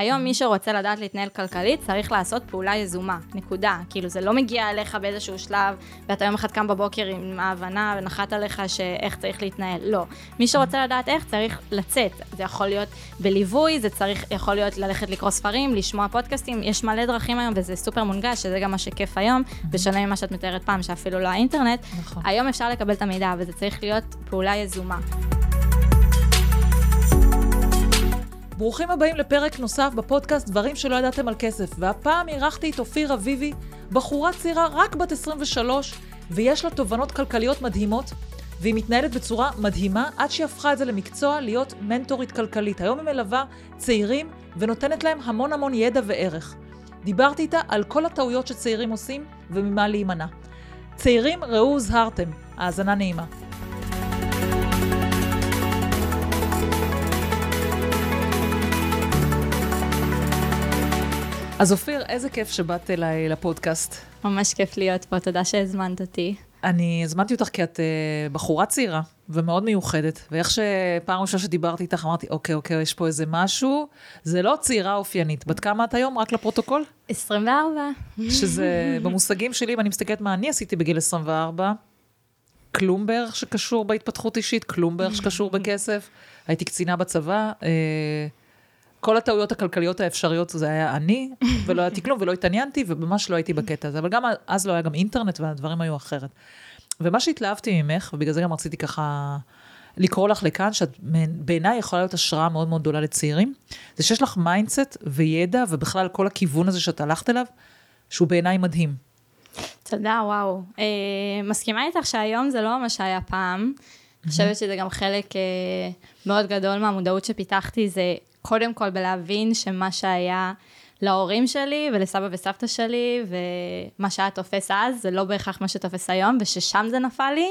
היום מי שרוצה לדעת להתנהל כלכלית צריך לעשות פעולה יזומה, נקודה. כאילו זה לא מגיע אליך באיזשהו שלב, ואתה יום אחד קם בבוקר עם ההבנה ונחת עליך שאיך צריך להתנהל, לא. מי שרוצה לדעת איך צריך לצאת, זה יכול להיות בליווי, זה צריך, יכול להיות ללכת לקרוא ספרים, לשמוע פודקאסטים, יש מלא דרכים היום וזה סופר מונגש, שזה גם מה שכיף היום, בשונה ממה שאת מתארת פעם, שאפילו לא האינטרנט. נכון. היום אפשר לקבל את המידע וזה צריך להיות פעולה יזומה. ברוכים הבאים לפרק נוסף בפודקאסט דברים שלא ידעתם על כסף, והפעם אירחתי את אופיר אביבי, בחורה צעירה רק בת 23, ויש לה תובנות כלכליות מדהימות, והיא מתנהלת בצורה מדהימה, עד שהיא הפכה את זה למקצוע להיות מנטורית כלכלית. היום היא מלווה צעירים ונותנת להם המון המון ידע וערך. דיברתי איתה על כל הטעויות שצעירים עושים וממה להימנע. צעירים, ראו הוזהרתם. האזנה נעימה. אז אופיר, איזה כיף שבאת אליי לפודקאסט. ממש כיף להיות פה, תודה שהזמנת אותי. אני הזמנתי אותך כי את uh, בחורה צעירה ומאוד מיוחדת, ואיך שפעם ראשונה שדיברתי איתך אמרתי, אוקיי, אוקיי, יש פה איזה משהו, זה לא צעירה אופיינית. בת כמה את היום? רק לפרוטוקול? 24. שזה במושגים שלי, ואני מסתכלת מה אני עשיתי בגיל 24, כלום בערך שקשור בהתפתחות אישית, כלום בערך שקשור בכסף. הייתי קצינה בצבא, uh, כל הטעויות הכלכליות האפשריות זה היה אני, ולא הייתי כלום, ולא התעניינתי, וממש לא הייתי בקטע הזה. אבל גם אז לא היה גם אינטרנט, והדברים היו אחרת. ומה שהתלהבתי ממך, ובגלל זה גם רציתי ככה לקרוא לך לכאן, שאת בעיניי יכולה להיות השראה מאוד מאוד גדולה לצעירים, זה שיש לך mindset וידע, ובכלל כל הכיוון הזה שאת הלכת אליו, שהוא בעיניי מדהים. תודה, וואו. אה, מסכימה איתך שהיום זה לא מה שהיה פעם. אני חושבת שזה גם חלק אה, מאוד גדול מהמודעות שפיתחתי, זה קודם כל בלהבין שמה שהיה להורים שלי ולסבא וסבתא שלי, ומה שהיה תופס אז, זה לא בהכרח מה שתופס היום, וששם זה נפל לי,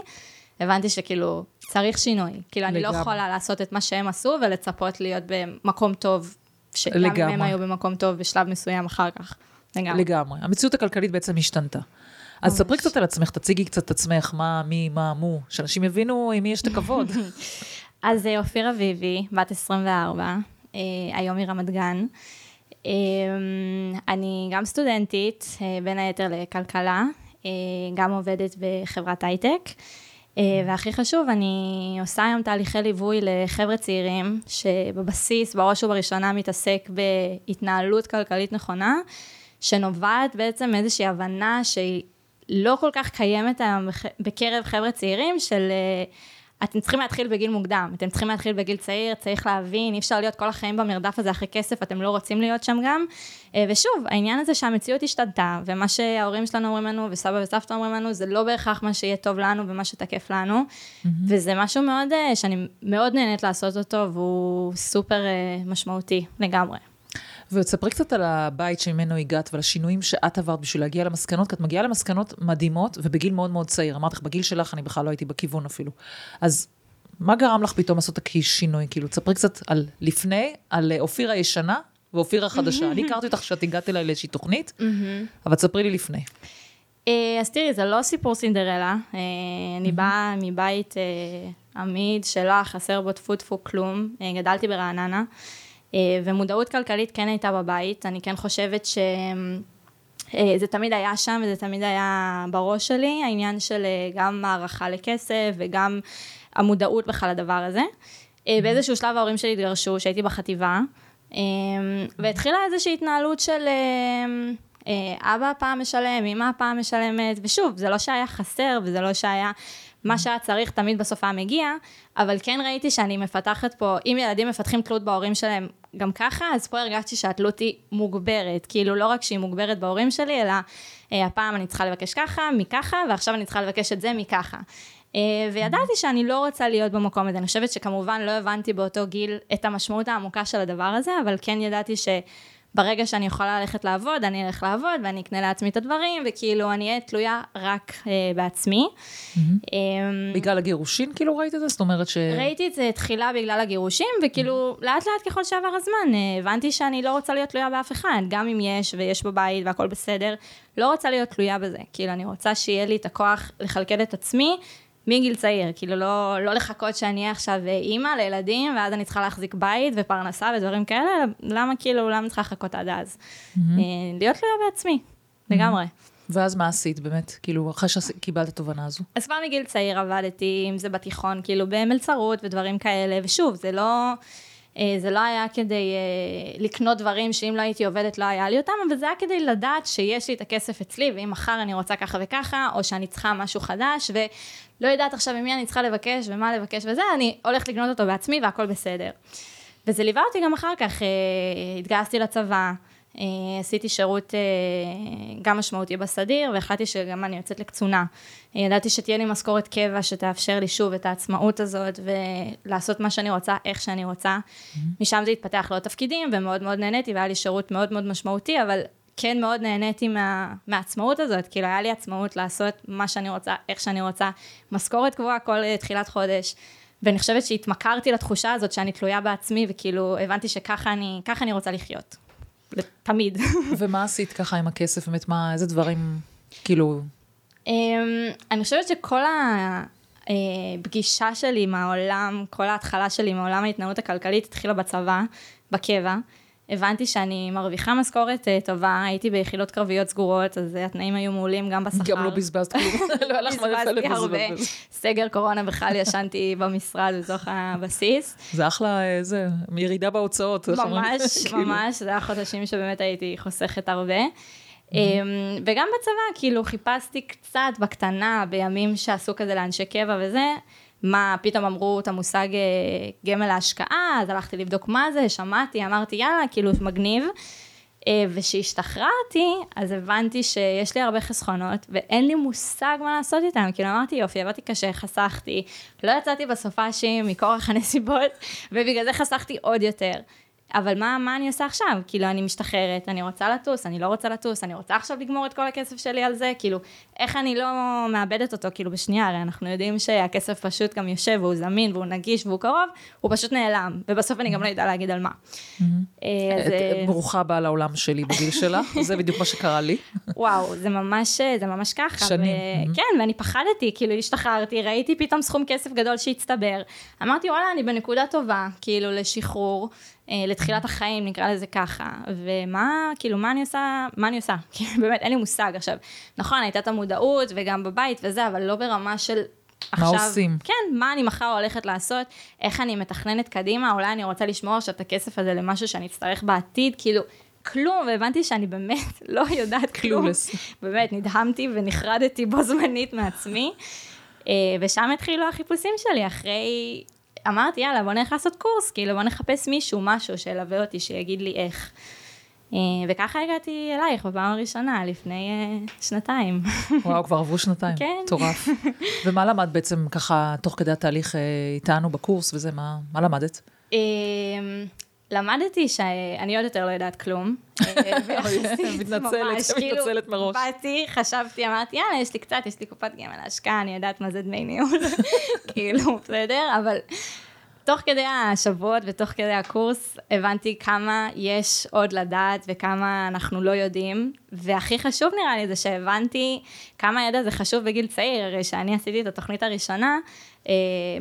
הבנתי שכאילו, צריך שינוי. כאילו, אני לא יכולה לעשות את מה שהם עשו ולצפות להיות במקום טוב, שגם אם הם היו במקום טוב בשלב מסוים אחר כך. לגמרי. לגמרי. המציאות הכלכלית בעצם השתנתה. אז ספרי קצת על עצמך, תציגי קצת את עצמך, מה, מי, מה, מו, שאנשים יבינו עם מי יש את הכבוד. אז אופיר אביבי, בת 24, היום מרמת גן. אני גם סטודנטית, בין היתר לכלכלה, גם עובדת בחברת הייטק, והכי חשוב, אני עושה היום תהליכי ליווי לחבר'ה צעירים, שבבסיס, בראש ובראשונה, מתעסק בהתנהלות כלכלית נכונה, שנובעת בעצם מאיזושהי הבנה שהיא לא כל כך קיימת היום בקרב חבר'ה צעירים של... אתם צריכים להתחיל בגיל מוקדם, אתם צריכים להתחיל בגיל צעיר, צריך להבין, אי אפשר להיות כל החיים במרדף הזה אחרי כסף, אתם לא רוצים להיות שם גם. ושוב, העניין הזה שהמציאות השתנתה, ומה שההורים שלנו אומרים לנו, וסבא וסבתא אומרים לנו, זה לא בהכרח מה שיהיה טוב לנו ומה שתקף לנו, mm-hmm. וזה משהו מאוד, שאני מאוד נהנית לעשות אותו, והוא סופר משמעותי לגמרי. ותספרי קצת על הבית שממנו הגעת ועל השינויים שאת עברת בשביל להגיע למסקנות, כי את מגיעה למסקנות מדהימות ובגיל מאוד מאוד צעיר. אמרתי לך, בגיל שלך אני בכלל לא הייתי בכיוון אפילו. אז מה גרם לך פתאום לעשות את השינוי? כאילו, תספרי קצת על לפני, על אופיר הישנה ואופיר החדשה. אני הכרתי אותך כשאת הגעת אליי לאיזושהי תוכנית, אבל תספרי לי לפני. אז תראי, זה לא סיפור סינדרלה. אני באה מבית עמיד שלא חסר בו טפו טפו כלום. גדלתי ברעננה. ומודעות כלכלית כן הייתה בבית, אני כן חושבת שזה תמיד היה שם וזה תמיד היה בראש שלי, העניין של גם הערכה לכסף וגם המודעות בכלל לדבר הזה. באיזשהו שלב ההורים שלי התגרשו, שהייתי בחטיבה, והתחילה איזושהי התנהלות של אבא פעם משלם, אמא פעם משלמת, ושוב, זה לא שהיה חסר וזה לא שהיה... מה שהיה צריך תמיד בסוף היה מגיע, אבל כן ראיתי שאני מפתחת פה, אם ילדים מפתחים תלות בהורים שלהם גם ככה, אז פה הרגשתי שהתלות היא מוגברת, כאילו לא רק שהיא מוגברת בהורים שלי, אלא אה, הפעם אני צריכה לבקש ככה, מככה, ועכשיו אני צריכה לבקש את זה מככה. אה, וידעתי שאני לא רוצה להיות במקום הזה, אני חושבת שכמובן לא הבנתי באותו גיל את המשמעות העמוקה של הדבר הזה, אבל כן ידעתי ש... ברגע שאני יכולה ללכת לעבוד, אני אלך לעבוד ואני אקנה לעצמי את הדברים, וכאילו אני אהיה תלויה רק אה, בעצמי. Mm-hmm. אה, בגלל הגירושין כאילו ראית את זה? זאת אומרת ש... ראיתי את זה תחילה בגלל הגירושין, וכאילו mm-hmm. לאט לאט ככל שעבר הזמן, אה, הבנתי שאני לא רוצה להיות תלויה באף אחד, גם אם יש ויש בבית והכל בסדר, לא רוצה להיות תלויה בזה. כאילו אני רוצה שיהיה לי את הכוח לכלכל את עצמי. מגיל צעיר, כאילו לא, לא לחכות שאני אהיה עכשיו אימא לילדים, ואז אני צריכה להחזיק בית ופרנסה ודברים כאלה, למה כאילו, למה צריכה לחכות עד אז? Mm-hmm. להיות תלויה בעצמי, mm-hmm. לגמרי. ואז מה עשית באמת, כאילו, אחרי שקיבלת את התובנה הזו? אז כבר מגיל צעיר עבדתי, אם זה בתיכון, כאילו במלצרות ודברים כאלה, ושוב, זה לא... אה, זה לא היה כדי אה, לקנות דברים שאם לא הייתי עובדת לא היה לי אותם, אבל זה היה כדי לדעת שיש לי את הכסף אצלי, ואם מחר אני רוצה ככה וככה, או שאני צריכה משהו חדש, ולא יודעת עכשיו ממי אני צריכה לבקש ומה לבקש וזה, אני הולכת לקנות אותו בעצמי והכל בסדר. וזה ליווה אותי גם אחר כך, אה, התגייסתי לצבא. אה, עשיתי שירות אה, גם משמעותי בסדיר, והחלטתי שגם אני יוצאת לקצונה. ידעתי שתהיה לי משכורת קבע שתאפשר לי שוב את העצמאות הזאת, ולעשות מה שאני רוצה, איך שאני רוצה. Mm-hmm. משם זה התפתח לעוד תפקידים, ומאוד מאוד נהניתי, והיה לי שירות מאוד מאוד משמעותי, אבל כן מאוד נהניתי מה, מהעצמאות הזאת, כאילו היה לי עצמאות לעשות מה שאני רוצה, איך שאני רוצה, משכורת קבועה כל תחילת חודש. ואני חושבת שהתמכרתי לתחושה הזאת שאני תלויה בעצמי, וכאילו הבנתי שככה אני, אני רוצה לחיות. תמיד. ומה עשית ככה עם הכסף? באמת, מה, איזה דברים, כאילו... Um, אני חושבת שכל הפגישה אה, שלי עם העולם, כל ההתחלה שלי עם העולם ההתנהלות הכלכלית התחילה בצבא, בקבע. הבנתי שאני מרוויחה משכורת uh, טובה, הייתי ביחידות קרביות סגורות, אז uh, התנאים היו מעולים גם בשכר. גם לא בזבזת כלום, לא היה לך מה לפלט הרבה. סגר קורונה בכלל ישנתי במשרד בתוך הבסיס. זה אחלה, אה, זה, ירידה בהוצאות. ממש, כאילו. ממש, זה היה חודשים שבאמת הייתי חוסכת הרבה. Mm-hmm. וגם בצבא, כאילו חיפשתי קצת בקטנה, בימים שעשו כזה לאנשי קבע וזה, מה, פתאום אמרו את המושג אה, גמל להשקעה, אז הלכתי לבדוק מה זה, שמעתי, אמרתי יאללה, כאילו מגניב. אה, וכשהשתחררתי, אז הבנתי שיש לי הרבה חסכונות, ואין לי מושג מה לעשות איתם. כאילו אמרתי, יופי, עבדתי קשה, חסכתי, לא יצאתי בסופאשים מכורח הנסיבות, ובגלל זה חסכתי עוד יותר. אבל מה, מה אני עושה עכשיו? כאילו, אני משתחררת, אני רוצה לטוס, אני לא רוצה לטוס, אני רוצה עכשיו לגמור את כל הכסף שלי על זה, כאילו, איך אני לא מאבדת אותו, כאילו, בשנייה, הרי אנחנו יודעים שהכסף פשוט גם יושב, והוא זמין, והוא נגיש, והוא קרוב, הוא פשוט נעלם, ובסוף אני גם לא יודעה להגיד על מה. אה, אה, ברוכה הבאה לעולם שלי בגיל שלך, זה בדיוק מה שקרה לי. וואו, זה ממש, זה ממש ככה. שנים. כן, ואני פחדתי, כאילו, השתחררתי, ראיתי פתאום סכום כסף גדול שהצטבר. אמרתי, וואלה, אני בנקודה טובה, כאילו, לשחרור. אה, לתחילת החיים, נקרא לזה ככה. ומה, כאילו, מה אני עושה, מה אני עושה? באמת, אין לי מושג. עכשיו, נכון, הייתה את המודעות, וגם בבית וזה, אבל לא ברמה של... עכשיו, מה עושים? כן, מה אני מחר הולכת לעשות, איך אני מתכננת קדימה, אולי אני רוצה לשמור עכשיו את הכסף הזה למשהו שאני אצטרך בעתיד, כאילו, כלום, והבנתי שאני באמת לא יודעת כלום. באמת, נדהמתי ונחרדתי בו זמנית מעצמי. אה, ושם התחילו החיפושים שלי, אחרי אמרתי, יאללה, בוא נלך לעשות קורס, כאילו, בוא נחפש מישהו, משהו שילווה אותי, שיגיד לי איך. אה, וככה הגעתי אלייך בפעם הראשונה, לפני uh, שנתיים. וואו, כבר עברו שנתיים. כן. מטורף. ומה למדת בעצם ככה, תוך כדי התהליך אה, איתנו בקורס וזה, מה, מה למדת? למדתי שאני עוד יותר לא יודעת כלום. מתנצלת, כאילו, מתנצלת מראש. באתי, חשבתי, אמרתי, יאללה, יש לי קצת, יש לי קופת גמל להשקעה, אני יודעת מה זה דמי ניהול, כאילו, בסדר, אבל תוך כדי השבועות ותוך כדי הקורס הבנתי כמה יש עוד לדעת וכמה אנחנו לא יודעים, והכי חשוב נראה לי זה שהבנתי כמה ידע זה חשוב בגיל צעיר, הרי שאני עשיתי את התוכנית הראשונה, אה,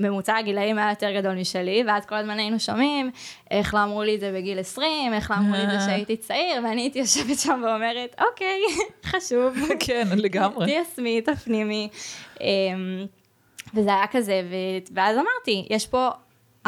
ממוצע הגילאים היה יותר גדול משלי, ואז כל הזמן היינו שומעים איך לא אמרו לי את זה בגיל 20, איך לא אמרו לי את זה שהייתי צעיר, ואני הייתי יושבת שם ואומרת, אוקיי, חשוב. כן, לגמרי. תיישמי, תפנימי. אמ, וזה היה כזה, ואז אמרתי, יש פה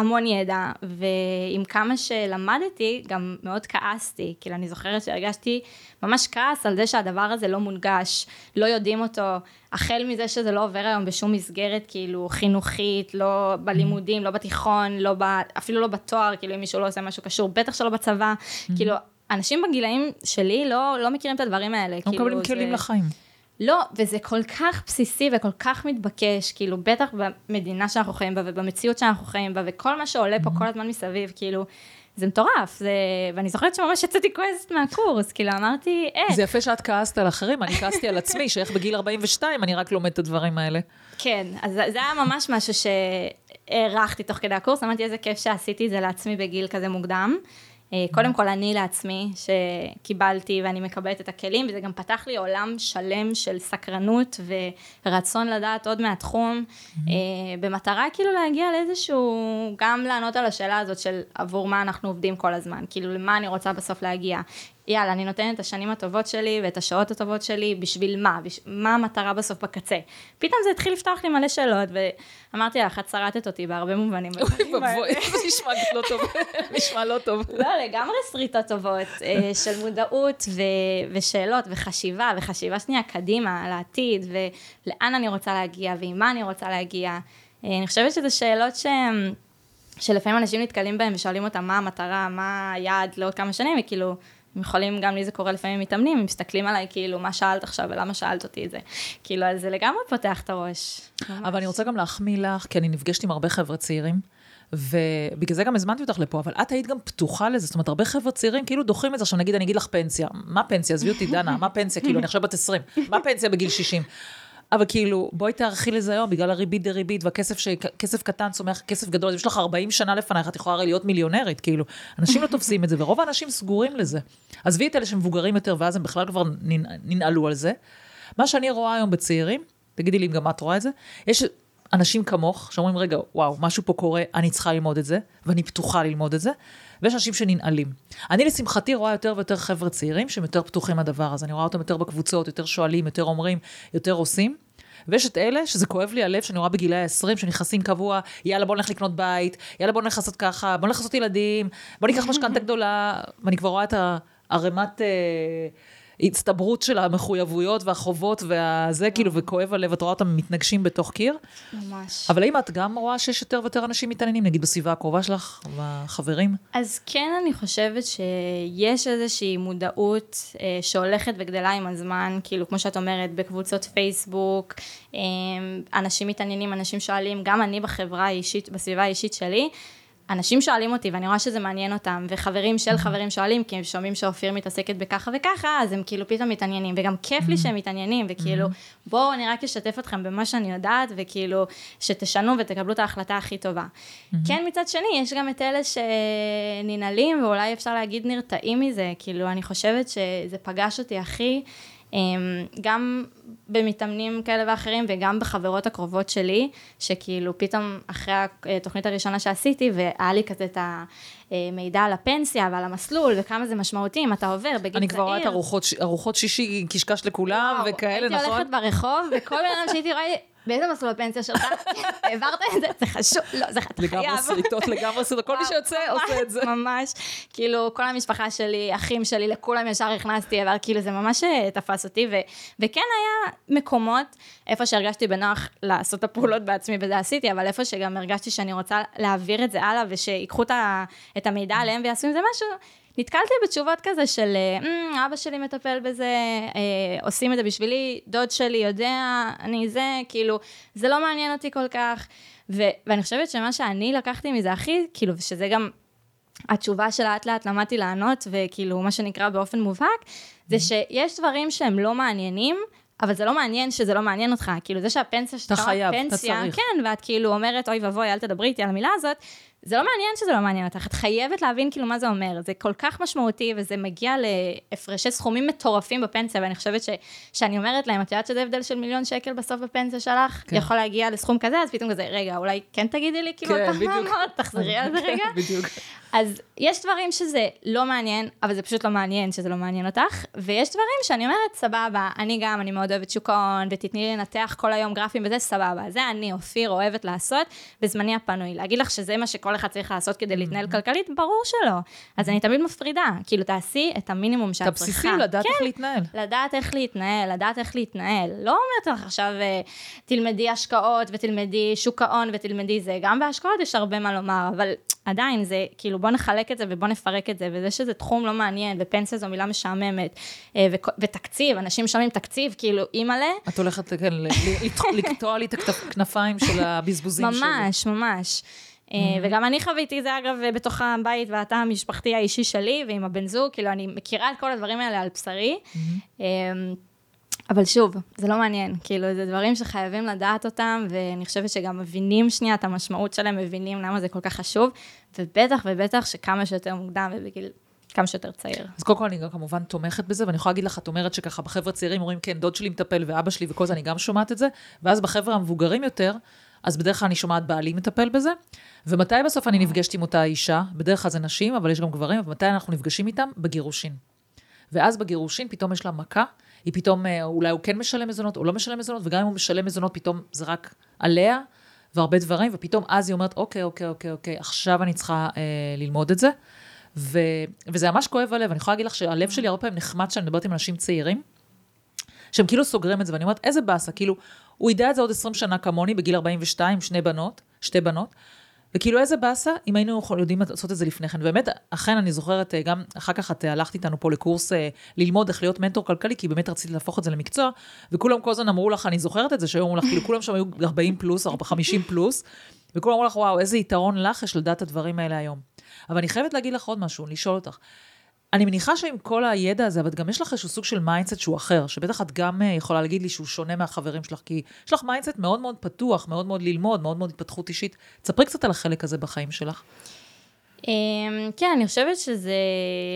המון ידע, ועם כמה שלמדתי, גם מאוד כעסתי. כאילו, אני זוכרת שהרגשתי ממש כעס על זה שהדבר הזה לא מונגש, לא יודעים אותו, החל מזה שזה לא עובר היום בשום מסגרת, כאילו, חינוכית, לא בלימודים, לא בתיכון, לא ב... אפילו לא בתואר, כאילו, אם מישהו לא עושה משהו קשור, בטח שלא בצבא. כאילו, אנשים בגילאים שלי לא, לא מכירים את הדברים האלה. לא כאילו, מקבלים כלים זה... לחיים. לא, וזה כל כך בסיסי וכל כך מתבקש, כאילו, בטח במדינה שאנחנו חיים בה ובמציאות שאנחנו חיים בה, וכל מה שעולה פה כל הזמן מסביב, כאילו, זה מטורף, זה... ואני זוכרת שממש יצאתי כועסת מהקורס, כאילו, אמרתי, אה. זה יפה שאת כעסת על אחרים, אני כעסתי על עצמי, שאיך בגיל 42 אני רק לומדת את הדברים האלה. כן, אז זה היה ממש משהו שהערכתי תוך כדי הקורס, אמרתי, איזה כיף שעשיתי את זה לעצמי בגיל כזה מוקדם. אה, קודם כל אני לעצמי, שקיבלתי ואני מקבלת את הכלים, וזה גם פתח לי עולם שלם של סקרנות ורצון לדעת עוד מהתחום, אה, במטרה כאילו להגיע לאיזשהו, גם לענות על השאלה הזאת של עבור מה אנחנו עובדים כל הזמן, כאילו למה אני רוצה בסוף להגיע. יאללה, אני נותנת את השנים הטובות שלי ואת השעות הטובות שלי, בשביל מה? בש... מה המטרה בסוף בקצה? פתאום זה התחיל לפתוח לי מלא שאלות, ואמרתי לך, את שרטת אותי בהרבה מובנים. אוי ואבוי, זה נשמע לא טוב, נשמע לא טוב. לא, לגמרי שריטות טובות, אה, של מודעות ו... ושאלות וחשיבה, וחשיבה שנייה קדימה, על העתיד, ולאן אני רוצה להגיע, ועם מה אני רוצה להגיע. אה, אני חושבת שזה שאלות שהן... שלפעמים אנשים נתקלים בהם ושואלים אותם מה המטרה, מה היעד לעוד כמה שנים, וכאילו, הם יכולים, גם לי זה קורה לפעמים מתאמנים, הם מסתכלים עליי כאילו, מה שאלת עכשיו ולמה שאלת אותי את זה. כאילו, אז זה לגמרי פותח את הראש. ממש. אבל אני רוצה גם להחמיא לך, כי אני נפגשת עם הרבה חבר'ה צעירים. ובגלל זה גם הזמנתי אותך לפה, אבל את היית גם פתוחה לזה, זאת אומרת, הרבה חבר'ה צעירים כאילו דוחים את זה, עכשיו נגיד, אני אגיד לך פנסיה, מה פנסיה? עזבי אותי, דנה, מה פנסיה? כאילו, אני עכשיו בת 20, מה פנסיה בגיל 60? אבל כאילו, בואי תערכי לזה היום, בגלל הריבית דריבית, והכסף ש... כסף קטן צומח כסף גדול, יש לך 40 שנה לפנייך, את יכולה הרי להיות מיליונרית, כאילו. אנשים לא תופסים את זה, ורוב האנשים סגורים לזה. עזבי את אלה שמבוגרים יותר, ואז הם בכלל כבר ננעלו על זה. מה שאני רואה היום בצעירים, תגידי לי אם גם את רואה את זה, יש אנשים כמוך, שאומרים, רגע, וואו, משהו פה קורה, אני צריכה ללמוד את זה, ואני פתוחה ללמוד את זה, ויש אנשים שננעלים. אני לשמחתי רואה יותר ויותר חבר'ה צעירים שהם יותר פתוחים לדבר הזה, אני רואה אותם יותר בקבוצות, יותר שואלים, יותר אומרים, יותר עושים. ויש את אלה שזה כואב לי הלב, שאני רואה בגילי ה-20, שנכנסים קבוע, יאללה בוא נלך לקנות בית, יאללה בוא נלך לעשות ככה, בוא נלך לעשות ילדים, בוא ניקח משכנתה גדולה, ואני כבר רואה את הערימת... אה, הצטברות של המחויבויות והחובות והזה, כאילו, וכואב הלב, את רואה אותם מתנגשים בתוך קיר. ממש. אבל האם את גם רואה שיש יותר ויותר אנשים מתעניינים, נגיד בסביבה הקרובה שלך, בחברים? אז כן, אני חושבת שיש איזושהי מודעות אה, שהולכת וגדלה עם הזמן, כאילו, כמו שאת אומרת, בקבוצות פייסבוק, אה, אנשים מתעניינים, אנשים שואלים, גם אני בחברה האישית, בסביבה האישית שלי, אנשים שואלים אותי ואני רואה שזה מעניין אותם, וחברים של חברים שואלים, כי הם שומעים שאופיר מתעסקת בככה וככה, אז הם כאילו פתאום מתעניינים, וגם כיף לי שהם מתעניינים, וכאילו, בואו אני רק אשתף אתכם במה שאני יודעת, וכאילו, שתשנו ותקבלו את ההחלטה הכי טובה. כן, מצד שני, יש גם את אלה שננעלים, ואולי אפשר להגיד נרתעים מזה, כאילו, אני חושבת שזה פגש אותי הכי. אמ, גם במתאמנים כאלה ואחרים וגם בחברות הקרובות שלי, שכאילו פתאום אחרי התוכנית הראשונה שעשיתי והיה לי כזה את המידע על הפנסיה ועל המסלול וכמה זה משמעותי אם אתה עובר בגיל צעיר. אני כבר רואה את ארוחות שישי קשקש לכולם וואו, וכאלה, נכון? הייתי הולכת ברחוב וכל בן אדם שהייתי רואה באיזה מסלול הפנסיה שלך? העברת את זה? זה חשוב, לא, זה חייב. לגמרי שריטות, לגמרי שריטות, כל מי שיוצא עושה את זה. ממש, כאילו, כל המשפחה שלי, אחים שלי, לכולם ישר הכנסתי, אבל כאילו זה ממש אה, תפס אותי, וכן היה מקומות, איפה שהרגשתי בנוח לעשות את הפעולות בעצמי, וזה עשיתי, אבל איפה שגם הרגשתי שאני רוצה להעביר את זה הלאה, ושיקחו את המידע עליהם ויעשו עם זה משהו, נתקלתי בתשובות כזה של mm, אבא שלי מטפל בזה, אה, עושים את זה בשבילי, דוד שלי יודע, אני זה, כאילו, זה לא מעניין אותי כל כך. ו- ואני חושבת שמה שאני לקחתי מזה הכי, כאילו, ושזה גם התשובה שלאט לאט למדתי לענות, וכאילו, מה שנקרא באופן מובהק, זה mm-hmm. שיש דברים שהם לא מעניינים, אבל זה לא מעניין שזה לא מעניין אותך, כאילו זה שהפנסיה שאתה חייב, אתה צריך. כן, ואת כאילו אומרת, אוי ואבוי, אל תדברי איתי על המילה הזאת, זה לא מעניין שזה לא מעניין אותך, את חייבת להבין כאילו מה זה אומר, זה כל כך משמעותי וזה מגיע להפרשי סכומים מטורפים בפנסיה, ואני חושבת שאני אומרת להם, את יודעת שזה הבדל של מיליון שקל בסוף בפנסיה שלך? כן. יכול להגיע לסכום כזה, אז פתאום כזה, רגע, אולי כן תגידי לי כאילו כן, כמה אמרת, תחזרי על זה רגע. בדיוק. אז יש דברים שזה לא מעניין, אבל זה פשוט לא מעניין שזה לא מעניין אותך, ויש דברים שאני אומרת, סבבה, אני גם, אני מאוד אוהבת שוק ההון, ותתני לי לנתח כל היום גרפים וזה, סבבה. זה אני, אופיר, אוהבת לעשות בזמני הפנוי. להגיד לך שזה מה שכל אחד צריך לעשות כדי להתנהל mm-hmm. כלכלית, ברור שלא. אז אני תמיד מפרידה, כאילו תעשי את המינימום שאת צריכה. את הבסיסי, לדעת כן, איך להתנהל. לדעת איך להתנהל, לדעת איך להתנהל. לא אומרת לך עכשיו, אה, תלמדי השקעות ותלמדי שוק ההון ותלמדי זה. גם בהשקעות יש הרבה מה לומר, אבל עדיין זה, כאילו בוא נחלק את זה ובוא נפרק את זה, וזה שזה תחום לא מעניין, ופנסיה זו מילה משעממת, אה, ותקציב, אנשים שומעים תקציב, כאילו אימא'לה. את הולכת, כן, לקטוע לי את הכנפיים של הבזבוזים שלי. ממש, ממש. אה, וגם אני חוויתי את זה אגב בתוך הבית והתא המשפחתי האישי שלי ועם הבן זוג, כאילו אני מכירה את כל הדברים האלה על בשרי. אמ, אבל שוב, זה לא מעניין, כאילו, זה דברים שחייבים לדעת אותם, ואני חושבת שגם מבינים שנייה את המשמעות שלהם, מבינים למה זה כל כך חשוב, ובטח ובטח שכמה שיותר מוקדם ובגיל כמה שיותר צעיר. אז קודם כל אני גם כמובן תומכת בזה, ואני יכולה להגיד לך, את אומרת שככה בחבר'ה צעירים אומרים, כן, דוד שלי מטפל ואבא שלי וכל זה, אני גם שומעת את זה, ואז בחבר'ה המבוגרים יותר, אז בדרך כלל אני שומעת בעלי מטפל בזה, ומתי בסוף אני נפגשת עם אותה אישה? בדרך כלל זה נשים, אבל יש גם גברים, ומתי אנחנו נפגשים איתם? בגירושין. ואז בגירושין פתאום יש לה מכה, היא פתאום, אה, אולי הוא כן משלם מזונות או לא משלם מזונות, וגם אם הוא משלם מזונות, פתאום זה רק עליה, והרבה דברים, ופתאום אז היא אומרת, אוקיי, אוקיי, אוקיי, אוקיי, עכשיו אני צריכה אה, ללמוד את זה. ו, וזה ממש כואב הלב, אני יכולה להגיד לך שהלב שלי הרבה פעמים נחמד כשאני מדברת עם אנשים צעירים, שהם כאילו סוגרים את זה, ואני אומרת, איזה באסה, כאילו, הוא ידע את זה עוד 20 שנה כמוני, בגיל 42, שני בנות, שתי בנות, וכאילו איזה באסה, אם היינו יודעים לעשות את זה לפני כן. באמת, אכן, אני זוכרת, אה, גם אחר כך את אה, הלכת איתנו פה לקורס אה, ללמוד איך להיות מנטור כלכלי, כי באמת רציתי להפוך את זה למקצוע, וכולם כל הזמן אמרו לך, אני זוכרת את זה, שהיו אמרו לך, כאילו כולם שם היו 40 פלוס, 50 פלוס, וכולם אמרו לך, וואו, איזה יתרון לך יש לדעת את הדברים האלה היום. אבל אני חייבת להגיד לך עוד משהו, לשאול אותך. אני מניחה שעם כל הידע הזה, אבל גם יש לך איזשהו סוג של mindset שהוא אחר, שבטח את גם יכולה להגיד לי שהוא שונה מהחברים שלך, כי יש לך mindset מאוד מאוד פתוח, מאוד מאוד ללמוד, מאוד מאוד התפתחות אישית. תספרי קצת על החלק הזה בחיים שלך. אמ, כן, אני חושבת שזה,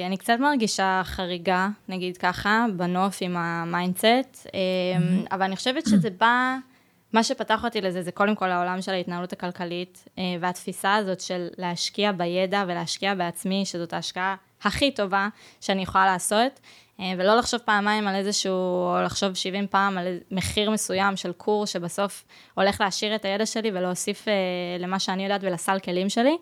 אני קצת מרגישה חריגה, נגיד ככה, בנוף עם ה mindset, אמ, אבל אני חושבת שזה בא... מה שפתח אותי לזה זה קודם כל העולם של ההתנהלות הכלכלית, אה, והתפיסה הזאת של להשקיע בידע ולהשקיע בעצמי, שזאת ההשקעה הכי טובה שאני יכולה לעשות, אה, ולא לחשוב פעמיים על איזשהו, או לחשוב 70 פעם על מחיר מסוים של קורס שבסוף הולך להעשיר את הידע שלי ולהוסיף אה, למה שאני יודעת ולסל כלים שלי.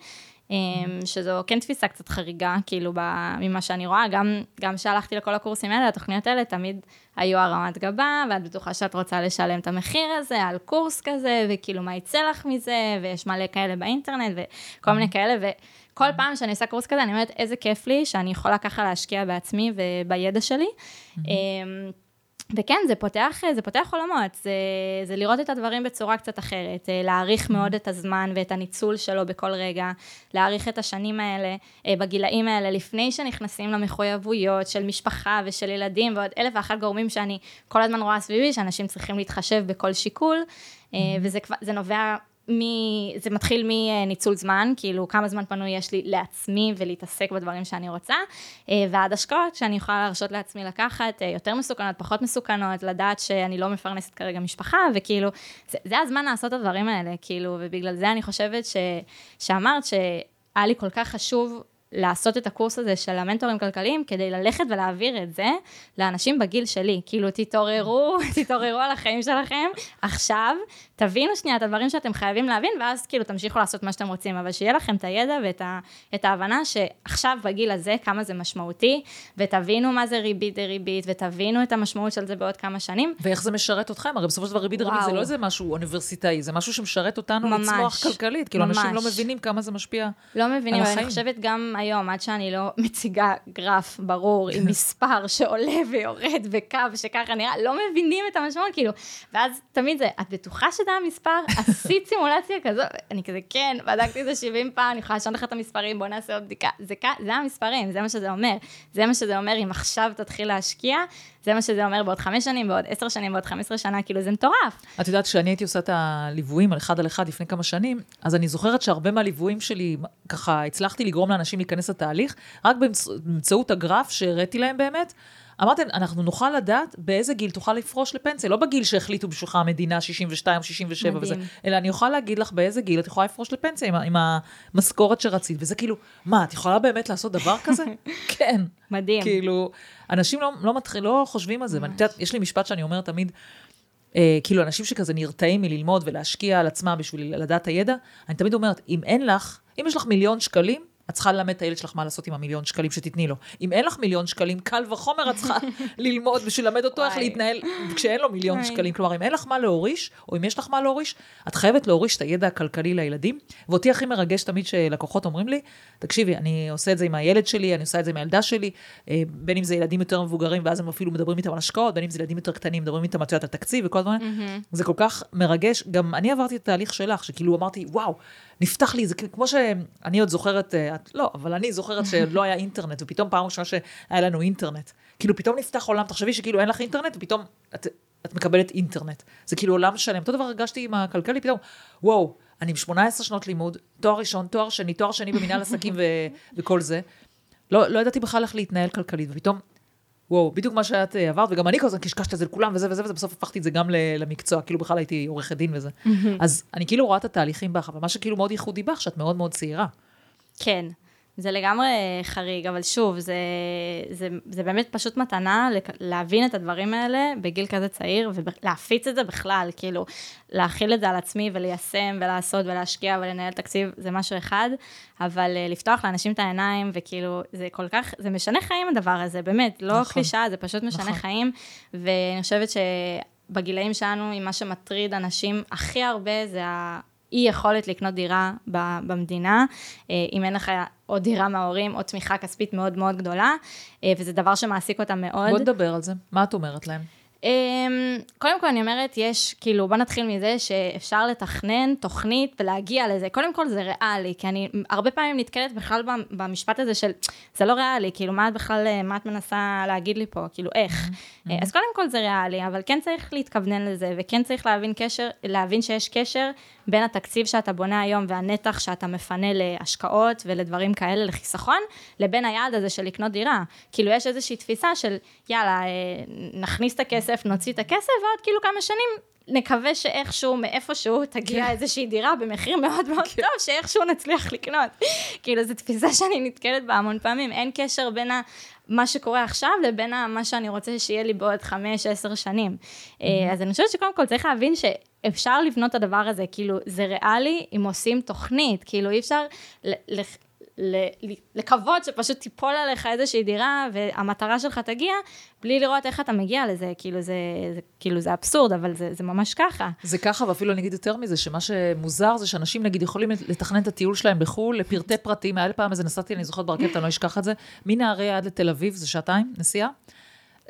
אמ, שזו כן תפיסה קצת חריגה, כאילו, ממה שאני רואה, גם, גם כשהלכתי לכל הקורסים האלה, התוכניות האלה תמיד היו הרמת גבה, ואת בטוחה שאת רוצה לשלם את המחיר הזה על קורס כזה, וכאילו מה יצא לך מזה, ויש מלא כאלה באינטרנט, וכל מיני כאלה, וכל פעם שאני עושה קורס כזה, אני אומרת, איזה כיף לי שאני יכולה ככה להשקיע בעצמי ובידע שלי. אמ, וכן, זה פותח, זה פותח עולמות, זה, זה לראות את הדברים בצורה קצת אחרת, אה, להעריך מאוד את הזמן ואת הניצול שלו בכל רגע, להעריך את השנים האלה, אה, בגילאים האלה, לפני שנכנסים למחויבויות של משפחה ושל ילדים ועוד אלף ואחת גורמים שאני כל הזמן רואה סביבי, שאנשים צריכים להתחשב בכל שיקול, אה, וזה נובע מ... זה מתחיל מניצול זמן, כאילו כמה זמן פנוי יש לי לעצמי ולהתעסק בדברים שאני רוצה, אה, ועד השקעות שאני יכולה להרשות לעצמי לקחת, אה, יותר מסוכנות, פחות מסוכנות, לדעת שאני לא מפרנסת כרגע משפחה, וכאילו, זה, זה הזמן לעשות את הדברים האלה, כאילו, ובגלל זה אני חושבת ש, שאמרת שהיה לי כל כך חשוב לעשות את הקורס הזה של המנטורים כלכליים, כדי ללכת ולהעביר את זה לאנשים בגיל שלי. כאילו, תתעוררו, תתעוררו על החיים שלכם עכשיו, תבינו שנייה את הדברים שאתם חייבים להבין, ואז כאילו תמשיכו לעשות מה שאתם רוצים, אבל שיהיה לכם את הידע ואת ה, את ההבנה שעכשיו בגיל הזה כמה זה משמעותי, ותבינו מה זה ריבית דריבית, ותבינו את המשמעות של זה בעוד כמה שנים. ואיך זה משרת אתכם? הרי בסופו של דבר ריבית דריבית זה לא איזה משהו אוניברסיטאי, זה משהו שמשרת אותנו ממש, לצמוח כלכלית. כאילו, ממש. אנשים לא מבינים כמה זה משפיע לא מבינים, חושבת גם היום, עד שאני לא מציגה גרף ברור עם מספר שעולה ויורד בקו שככה נראה, לא מבינים את המשמעות, כאילו, ואז תמיד זה, את בטוחה שזה המספר? עשית סימולציה כזו? אני כזה, כן, בדקתי את זה 70 פעם, אני יכולה לשנות לך את המספרים, בוא נעשה עוד בדיקה. זה, זה המספרים, זה מה שזה אומר. זה מה שזה אומר אם עכשיו תתחיל להשקיע, זה מה שזה אומר בעוד חמש שנים, בעוד עשר שנים, בעוד חמש עשרה שנה, כאילו זה מטורף. את יודעת, כשאני הייתי עושה את הליוויים על אחד על אחד לפני כמה שנים, אז אני זוכרת שהרבה מהליוויים שלי, ככה הצלחתי לגרום לאנשים להיכנס לתהליך, רק באמצעות הגרף שהראיתי להם באמת. אמרתם, אנחנו נוכל לדעת באיזה גיל תוכל לפרוש לפנסיה, לא בגיל שהחליטו בשבילך המדינה 62 או 67 מדהים. וזה, אלא אני אוכל להגיד לך באיזה גיל את יכולה לפרוש לפנסיה עם, עם המשכורת שרצית, וזה כאילו, מה, את יכולה באמת לעשות דבר כזה? כן. מדהים. כאילו, אנשים לא, לא, מתחיל, לא חושבים על זה, ואני יודעת, יש לי משפט שאני אומר תמיד, אה, כאילו, אנשים שכזה נרתעים מללמוד ולהשקיע על עצמם בשביל לדעת הידע, אני תמיד אומרת, אם אין לך, אם יש לך מיליון שקלים, את צריכה ללמד את הילד שלך מה לעשות עם המיליון שקלים שתתני לו. אם אין לך מיליון שקלים, קל וחומר את צריכה ללמוד בשביל ללמד אותו איך להתנהל כשאין לו מיליון שקלים. כלומר, אם אין לך מה להוריש, או אם יש לך מה להוריש, את חייבת להוריש את הידע הכלכלי לילדים. ואותי הכי מרגש תמיד שלקוחות אומרים לי, תקשיבי, אני עושה את זה עם הילד שלי, אני עושה את זה עם הילדה שלי, אה, בין אם זה ילדים יותר מבוגרים, ואז הם אפילו מדברים איתם על השקעות, בין אם זה ילדים יותר קטנים, מדברים איתם, את יודעת, על תקציב וכל הדברים. זה כל כך מרגש. גם אני עברתי את התהליך שלך, שכאילו אמרתי, וואו, נפתח לי, זה כמו שאני עוד זוכרת, אה, את לא, אבל אני זוכרת שלא היה אינטרנט, ופתאום פעם ראשונה שהיה לנו אינטרנט. כאילו, פתאום נפתח עולם, תחשבי שכאילו אין לך אינטרנט, ופתאום את, את מקבלת אינטרנט. זה כאילו עולם שלם. אותו דבר הרגשתי עם הכלכלי, פתאום, וואו, אני עם 18 שנות לימוד, תואר ראשון, תואר שני, תואר שני במנהל עסקים ו- וכל זה. לא, לא ידעתי בכלל איך להתנהל כלכלית, ופתאום, וואו, בדיוק מה שאת אה, עברת, וגם אני כל הזמן קשקשתי את זה לכולם, וזה וזה וזה, בסוף הפכתי את זה גם למקצוע, כאילו בכלל הייתי עורכת דין וזה. אז אני כאילו רואה את התהליכים בך, אבל מה שכאילו מאוד ייחודי בך, שאת מאוד מאוד צעירה. כן, זה לגמרי חריג, אבל שוב, זה, זה, זה באמת פשוט מתנה להבין את הדברים האלה בגיל כזה צעיר, ולהפיץ את זה בכלל, כאילו, להכיל את זה על עצמי וליישם ולעשות ולהשקיע ולנהל תקציב, זה משהו אחד, אבל אה, לפתוח לאנשים את העיניים, וכאילו, זה כל כך, זה משנה חיים הדבר הזה, באמת, לא נכון. קלישאה, זה פשוט משנה נכון. חיים, ואני חושבת שבגילאים שלנו, עם מה שמטריד אנשים הכי הרבה, זה. אי יכולת לקנות דירה במדינה, אה, אם אין לך או דירה מההורים או תמיכה כספית מאוד מאוד גדולה, אה, וזה דבר שמעסיק אותם מאוד. בוא נדבר על זה. מה את אומרת להם? אמ, קודם כל אני אומרת, יש, כאילו, בוא נתחיל מזה שאפשר לתכנן תוכנית ולהגיע לזה. קודם כל זה ריאלי, כי אני הרבה פעמים נתקלת בכלל במשפט הזה של, זה לא ריאלי, כאילו, מה את בכלל, מה את מנסה להגיד לי פה, כאילו, איך? אז קודם כל זה ריאלי, אבל כן צריך להתכוונן לזה, וכן צריך להבין קשר, להבין שיש קשר בין התקציב שאתה בונה היום והנתח שאתה מפנה להשקעות ולדברים כאלה, לחיסכון, לבין היעד הזה של לקנות דירה. כאילו, יש איזושהי תפיסה של, יאללה, אה, נכניס את הכסף, נוציא את הכסף, ועוד כאילו כמה שנים נקווה שאיכשהו, מאיפשהו, תגיע איזושהי דירה במחיר מאוד מאוד טוב, שאיכשהו נצליח לקנות. כאילו, זו תפיסה שאני נתקלת בה המון פעמים. אין קשר בין. מה שקורה עכשיו לבין מה שאני רוצה שיהיה לי בעוד חמש, עשר שנים. אה, אז אני חושבת שקודם כל צריך להבין שאפשר לבנות את הדבר הזה, כאילו, זה ריאלי אם עושים תוכנית, כאילו, אי אפשר לקוות שפשוט תיפול עליך איזושהי דירה והמטרה שלך תגיע, בלי לראות איך אתה מגיע לזה, כאילו זה, זה, כאילו זה אבסורד, אבל זה, זה ממש ככה. זה ככה, ואפילו אני אגיד יותר מזה, שמה שמוזר זה שאנשים נגיד יכולים לתכנן את הטיול שלהם בחו"ל לפרטי פרטים. היה פעם איזה נסעתי, אני זוכרת ברכבת, אני לא אשכח את זה, מנהריה עד לתל אביב, זה שעתיים נסיעה.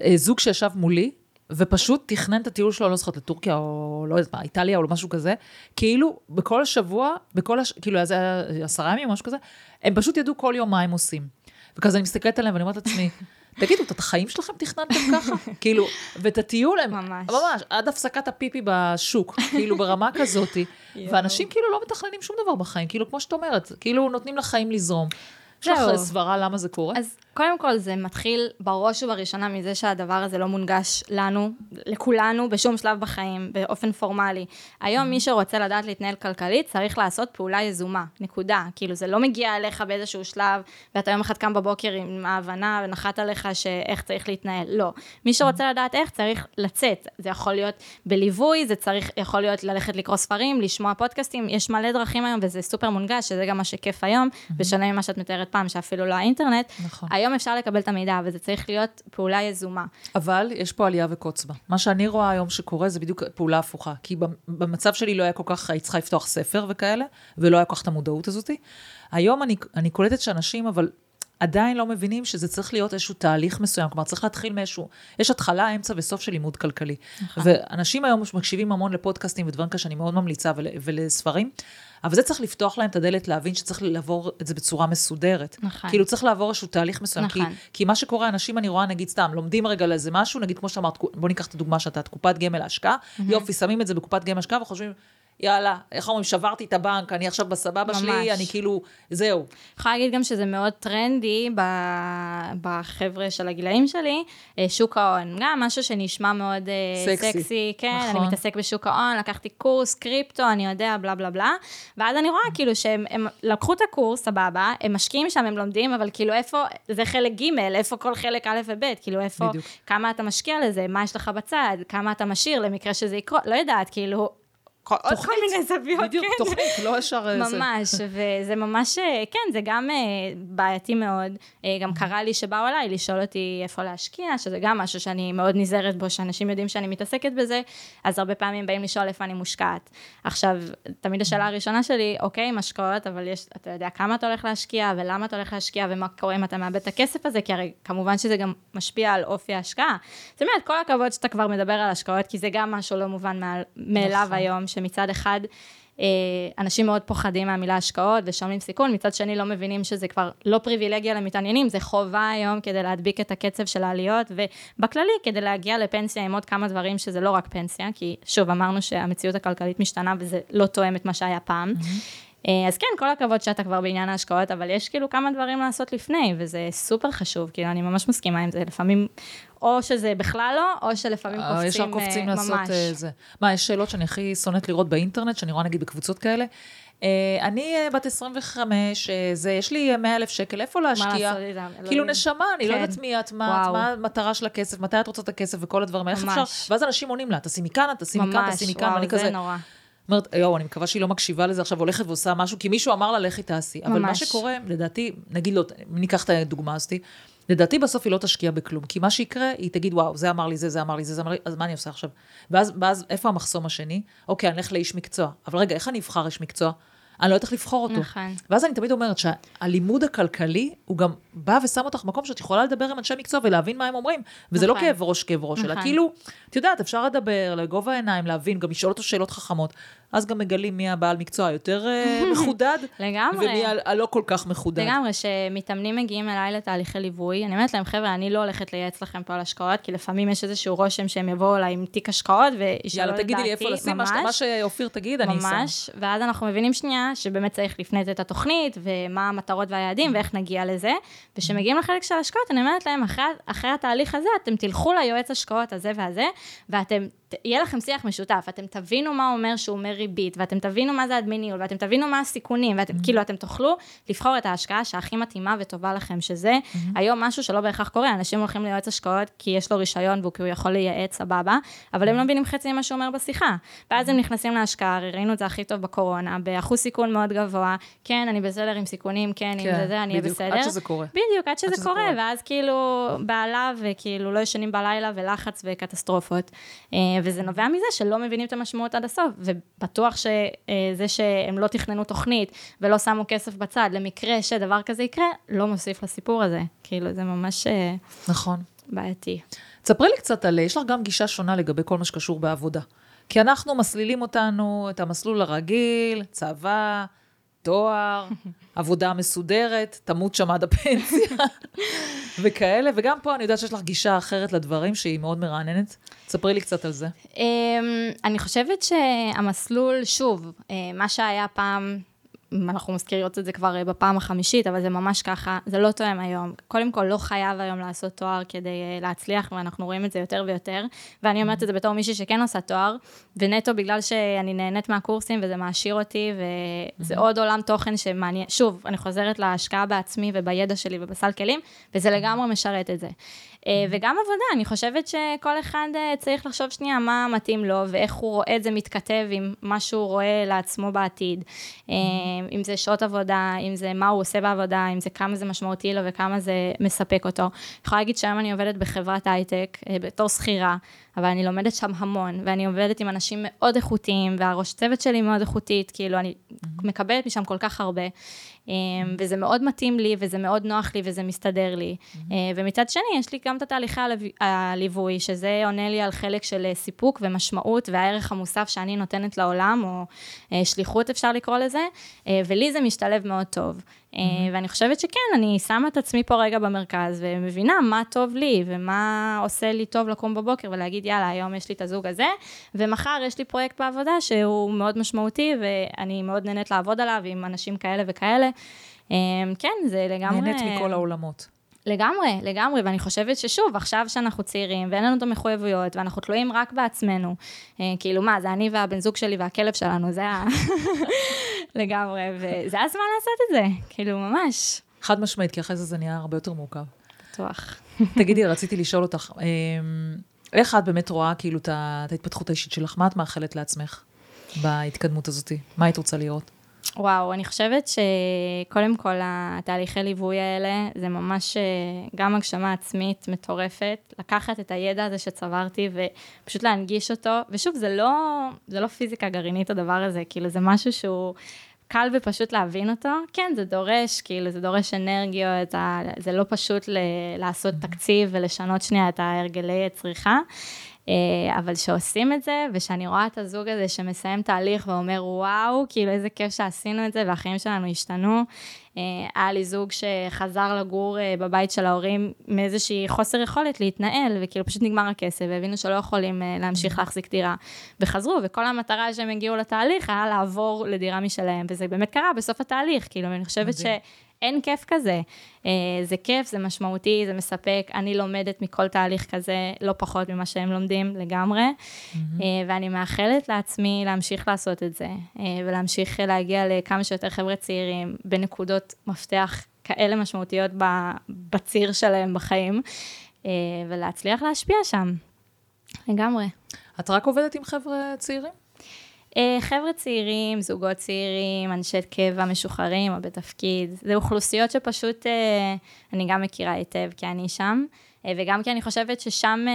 אה, זוג שישב מולי, ופשוט תכנן את הטיול שלו, לא זוכרת, לטורקיה או לא יודעת מה, איטליה או משהו כזה, כאילו בכל השבוע, בכל הש... כאילו היה זה עשרה ימים או משהו כזה, הם פשוט ידעו כל יום מה הם עושים. וכזה אני מסתכלת עליהם ואני אומרת לעצמי, תגידו, את החיים שלכם תכננתם ככה? כאילו, ואת הטיול הם, ממש. ממש, עד הפסקת הפיפי בשוק, כאילו ברמה כזאתי, ואנשים כאילו לא מתכננים שום דבר בחיים, כאילו כמו שאת אומרת, כאילו נותנים לחיים לזרום. יש לך. סברה למה זה קורה? אז קודם כל זה מתחיל בראש ובראשונה מזה שהדבר הזה לא מונגש לנו, לכולנו, בשום שלב בחיים, באופן פורמלי. היום מי שרוצה לדעת להתנהל כלכלית צריך לעשות פעולה יזומה, נקודה. כאילו זה לא מגיע אליך באיזשהו שלב, ואתה יום אחד קם בבוקר עם ההבנה ונחת עליך שאיך צריך להתנהל, לא. מי שרוצה לדעת איך צריך לצאת, זה יכול להיות בליווי, זה צריך, יכול להיות ללכת לקרוא ספרים, לשמוע פודקאסטים, יש מלא דרכים היום וזה סופר מונגש, שזה גם מה שכיף היום, בשונה ממה שאת מתארת פעם, שאפילו לא האינטרנט. נכון. היום אפשר לקבל את המידע, וזה צריך להיות פעולה יזומה. אבל יש פה עלייה וקוץ בה. מה שאני רואה היום שקורה זה בדיוק פעולה הפוכה. כי במ- במצב שלי לא היה כל כך, היית צריכה לפתוח ספר וכאלה, ולא היה כל כך את המודעות הזאת. היום אני, אני קולטת שאנשים, אבל עדיין לא מבינים שזה צריך להיות איזשהו תהליך מסוים. כלומר, צריך להתחיל מאיזשהו, יש התחלה, אמצע וסוף של לימוד כלכלי. נכון. ואנשים היום מקשיבים המון לפודקאסטים ודברים כאלה שאני מאוד ממליצה ול, ולספרים, אבל זה צריך לפתוח להם את הדלת, להבין שצריך לעבור את זה בצורה מסודרת. נכון. כאילו צריך לעבור איזשהו תהליך מסוים. נכון. כי, כי מה שקורה, אנשים, אני רואה, נגיד סתם, לומדים רגע על איזה משהו, נגיד כמו שאמרת, בוא ניקח את הדוגמה שאתה, את קופת גמל להשקעה, יופי, שמים את זה בקופת גמל להשקעה וחושבים, יאללה, איך אומרים, שברתי את הבנק, אני עכשיו בסבבה שלי, ממש. אני כאילו, זהו. אני יכולה להגיד גם שזה מאוד טרנדי בחבר'ה של הגילאים שלי, אה, שוק ההון, גם משהו שנשמע מאוד אה, סקסי. סקסי, כן, נכון. אני מתעסק בשוק ההון, לקחתי קורס, קריפטו, אני יודע, בלה בלה בלה, ואז אני רואה כאילו שהם הם לקחו את הקורס, סבבה, הם משקיעים שם, הם לומדים, אבל כאילו איפה, זה חלק ג', איפה כל חלק א' וב', כאילו איפה, בדיוק. כמה אתה משקיע לזה, מה יש לך בצד, כמה אתה משאיר למקרה שזה יקרה, לא יודעת, כאילו, עוד כל מיני זוויות, בדיוק, כן. תוכנית, לא ישר... אה, זה. ממש, וזה ממש, כן, זה גם אה, בעייתי מאוד. אה, גם קרה לי שבאו אליי לשאול אותי איפה להשקיע, שזה גם משהו שאני מאוד נזהרת בו, שאנשים יודעים שאני מתעסקת בזה, אז הרבה פעמים באים לשאול איפה אני מושקעת. עכשיו, תמיד השאלה הראשונה שלי, אוקיי, משקעות, אבל יש, אתה יודע כמה אתה הולך להשקיע, ולמה אתה הולך להשקיע, ומה קורה אם אתה מאבד את הכסף הזה, כי הרי כמובן שזה גם משפיע על אופי ההשקעה. זאת אומרת, כל הכבוד שאתה כבר מדבר על השקעות, כי זה גם משהו לא מובן מאליו נכון. היום, שמצד אחד, אה, אנשים מאוד פוחדים מהמילה השקעות ושומעים סיכון, מצד שני לא מבינים שזה כבר לא פריבילגיה למתעניינים, זה חובה היום כדי להדביק את הקצב של העליות, ובכללי כדי להגיע לפנסיה עם עוד כמה דברים שזה לא רק פנסיה, כי שוב, אמרנו שהמציאות הכלכלית משתנה וזה לא תואם את מה שהיה פעם. Mm-hmm. אז כן, כל הכבוד שאתה כבר בעניין ההשקעות, אבל יש כאילו כמה דברים לעשות לפני, וזה סופר חשוב, כאילו, אני ממש מסכימה עם זה, לפעמים או שזה בכלל לא, או שלפעמים אה, קופצים ישר קופצים אה, לעשות ממש. אה, זה. מה, יש שאלות שאני הכי שונאת לראות באינטרנט, שאני רואה נגיד בקבוצות כאלה? אה, אני אה, בת 25, אה, זה, יש לי 100 אלף שקל, איפה להשקיע? לעשות איתם? כאילו אלוהים. נשמה, אני לא כן. יודעת מי את, מה את, וואו. מה המטרה של הכסף, מתי את רוצה את הכסף וכל הדברים האלה, איך ממש. אפשר? ואז אנשים עונים לה, תשימי כאן, תשימי כאן, ממש, תשימי כאן, וואו, ואני זה כזה, נורא. אומרת, יואו, אני מקווה שהיא לא מקשיבה לזה עכשיו, הולכת ועושה משהו, כי מישהו אמר לה, לכי תעשי. אבל מה ממש. שקורה, לדעתי, נגיד לו, אם ניקח את הדוגמה הזאתי, לדעתי בסוף היא לא תשקיע בכלום, כי מה שיקרה, היא תגיד, וואו, זה אמר לי זה, זה אמר לי זה, זה אמר לי, אז מה אני עושה עכשיו? ואז, ואז איפה המחסום השני? אוקיי, אני אלך לאיש מקצוע. אבל רגע, איך אני אבחר איש מקצוע? אני לא יודעת איך לבחור אותו. נכון. ואז אני תמיד אומרת שהלימוד הכלכלי, הוא גם בא ושם אותך במקום שאת יכולה לדבר עם אנשי מקצוע ולהבין מה הם אומרים. וזה לא נכון. כאב ראש, כאב ראש, אלא נכון. כאילו, את יודעת, אפשר לדבר לגובה העיניים, להבין, גם לשאול אותו שאלות חכמות. אז גם מגלים מי הבעל מקצוע היותר אה, מחודד, לגמרי. ומי הלא כל כך מחודד. לגמרי, שמתאמנים מגיעים אליי לתהליכי ליווי, אני אומרת להם, חבר'ה, אני לא הולכת לייעץ לכם פה על השקעות, כי לפעמים יש איזשהו רושם שהם יבואו אליי עם תיק השקעות, וישאלו יאללה, את תגידי לי דעתי, איפה לשים, מה שאופיר תגיד, אני שם. ממש, ואז אנחנו מבינים שנייה שבאמת צריך לפנות את התוכנית, ומה המטרות והיעדים, ואיך נגיע לזה. וכשמגיעים לחלק של השקעות, אני אומרת להם, אחרי, אחרי התהליך הזה, אתם תלכו ליועץ השקעות הזה והזה, ואתם, יהיה לכם שיח משותף, אתם תבינו מה אומר שהוא אומר ריבית, ואתם תבינו מה זה הדמי ניהול, ואתם תבינו מה הסיכונים, ואתם, כאילו, אתם תוכלו לבחור את ההשקעה שהכי מתאימה וטובה לכם, שזה היום משהו שלא בהכרח קורה, אנשים הולכים ליועץ השקעות כי יש לו רישיון והוא הוא יכול לייעץ, סבבה, אבל הם לא מבינים חצי ממה שהוא אומר בשיחה. ואז הם נכנסים להשקעה, ראינו את זה הכי טוב בקורונה, באחוז סיכון מאוד גבוה, כן, אני בסדר עם סיכונים, כן, כן, זה זה, אני אהיה בדיוק, בסדר. עד שזה קורה. בדיוק, עד שזה שזה קורה, קורה. ואז כאילו בעלה וכאילו לא ישנים בלילה ולחץ וקטסטרופות. אה, וזה נובע מזה שלא מבינים את המשמעות עד הסוף, ובטוח שזה שהם לא תכננו תוכנית ולא שמו כסף בצד למקרה שדבר כזה יקרה, לא מוסיף לסיפור הזה. כאילו, זה ממש אה, נכון. בעייתי. תספרי לי קצת על, יש לך גם גישה שונה לגבי כל מה שקשור בעבודה. כי אנחנו מסלילים אותנו את המסלול הרגיל, צבא, תואר, עבודה מסודרת, תמות שם עד הפנסיה, וכאלה, וגם פה אני יודעת שיש לך גישה אחרת לדברים שהיא מאוד מרעננת. תספרי לי קצת על זה. אמ, אני חושבת שהמסלול, שוב, אה, מה שהיה פעם, אנחנו מזכירות את זה כבר אה, בפעם החמישית, אבל זה ממש ככה, זה לא תואם היום. קודם כל, לא חייב היום לעשות תואר כדי אה, להצליח, ואנחנו רואים את זה יותר ויותר. ואני אומרת את זה בתור מישהי שכן עושה תואר, ונטו בגלל שאני נהנית מהקורסים וזה מעשיר אותי, וזה עוד עולם תוכן שמעניין. שוב, אני חוזרת להשקעה בעצמי ובידע שלי ובסל כלים, וזה לגמרי משרת את זה. אה, וגם עבודה, אני חושבת שכל אחד אה, צריך לחשוב שנייה מה מתאים לו ואיך הוא רואה את זה מתכתב עם מה שהוא רואה לעצמו בעתיד. אה, אם זה שעות עבודה, אם זה מה הוא עושה בעבודה, אם זה כמה זה משמעותי לו וכמה זה מספק אותו. אני יכולה להגיד שהיום אני עובדת בחברת הייטק בתור שכירה, אבל אני לומדת שם המון, ואני עובדת עם אנשים מאוד איכותיים, והראש צוות שלי מאוד איכותית, כאילו אני מקבלת משם כל כך הרבה. אה, וזה מאוד מתאים לי, וזה מאוד נוח לי, וזה מסתדר לי. אה, ומצד שני, יש לי גם את התהליכי הליווי, שזה עונה לי על חלק של אה, סיפוק ומשמעות, והערך המוסף שאני נותנת לעולם, או אה, שליחות אפשר לקרוא לזה, ולי זה משתלב מאוד טוב. אה, ואני חושבת שכן, אני שמה את עצמי פה רגע במרכז, ומבינה מה טוב לי, ומה עושה לי טוב לקום בבוקר ולהגיד, יאללה, היום יש לי את הזוג הזה, ומחר יש לי פרויקט בעבודה שהוא מאוד משמעותי, ואני מאוד נהנית לעבוד עליו עם אנשים כאלה וכאלה. אה, כן, זה לגמרי... נהנית מכל העולמות. לגמרי, לגמרי, ואני חושבת ששוב, עכשיו שאנחנו צעירים ואין לנו את המחויבויות ואנחנו תלויים רק בעצמנו, אה, כאילו מה, זה אני והבן זוג שלי והכלב שלנו, זה ה... לגמרי, וזה הזמן לעשות את זה, כאילו ממש, חד משמעית, כי אחרי זה זה נהיה הרבה יותר מורכב. בטוח. תגידי, רציתי לשאול אותך, אמ, איך את באמת רואה כאילו את ההתפתחות האישית שלך? מה את מאחלת לעצמך בהתקדמות הזאת? מה היית רוצה לראות? וואו, אני חושבת שקודם כל התהליכי ליווי האלה, זה ממש אה, גם הגשמה עצמית מטורפת, לקחת את הידע הזה שצברתי ופשוט להנגיש אותו, ושוב, זה לא, זה לא פיזיקה גרעינית הדבר הזה, כאילו זה משהו שהוא... קל ופשוט להבין אותו, כן, זה דורש, כאילו, זה דורש אנרגיות, זה לא פשוט ל- לעשות תקציב ולשנות שנייה את ההרגלי צריכה, אבל שעושים את זה, ושאני רואה את הזוג הזה שמסיים תהליך ואומר, וואו, כאילו איזה כיף שעשינו את זה, והחיים שלנו השתנו. אה, היה לי זוג שחזר לגור אה, בבית של ההורים מאיזושהי חוסר יכולת להתנהל, וכאילו פשוט נגמר הכסף, והבינו שלא יכולים להמשיך להחזיק דירה. וחזרו, וכל המטרה שהם הגיעו לתהליך היה לעבור לדירה משלהם, וזה באמת קרה בסוף התהליך, כאילו, אני חושבת ש... אין כיף כזה. אה, זה כיף, זה משמעותי, זה מספק. אני לומדת מכל תהליך כזה לא פחות ממה שהם לומדים לגמרי, mm-hmm. ואני מאחלת לעצמי להמשיך לעשות את זה, אה, ולהמשיך להגיע לכמה שיותר חבר'ה צעירים בנקודות מפתח כאלה משמעותיות בציר שלהם בחיים, ולהצליח להשפיע שם. לגמרי. את רק עובדת עם חבר'ה צעירים? אה, חבר'ה צעירים, זוגות צעירים, אנשי קבע משוחררים או בתפקיד. זה אוכלוסיות שפשוט אה, אני גם מכירה היטב, כי אני שם. אה, וגם כי אני חושבת ששם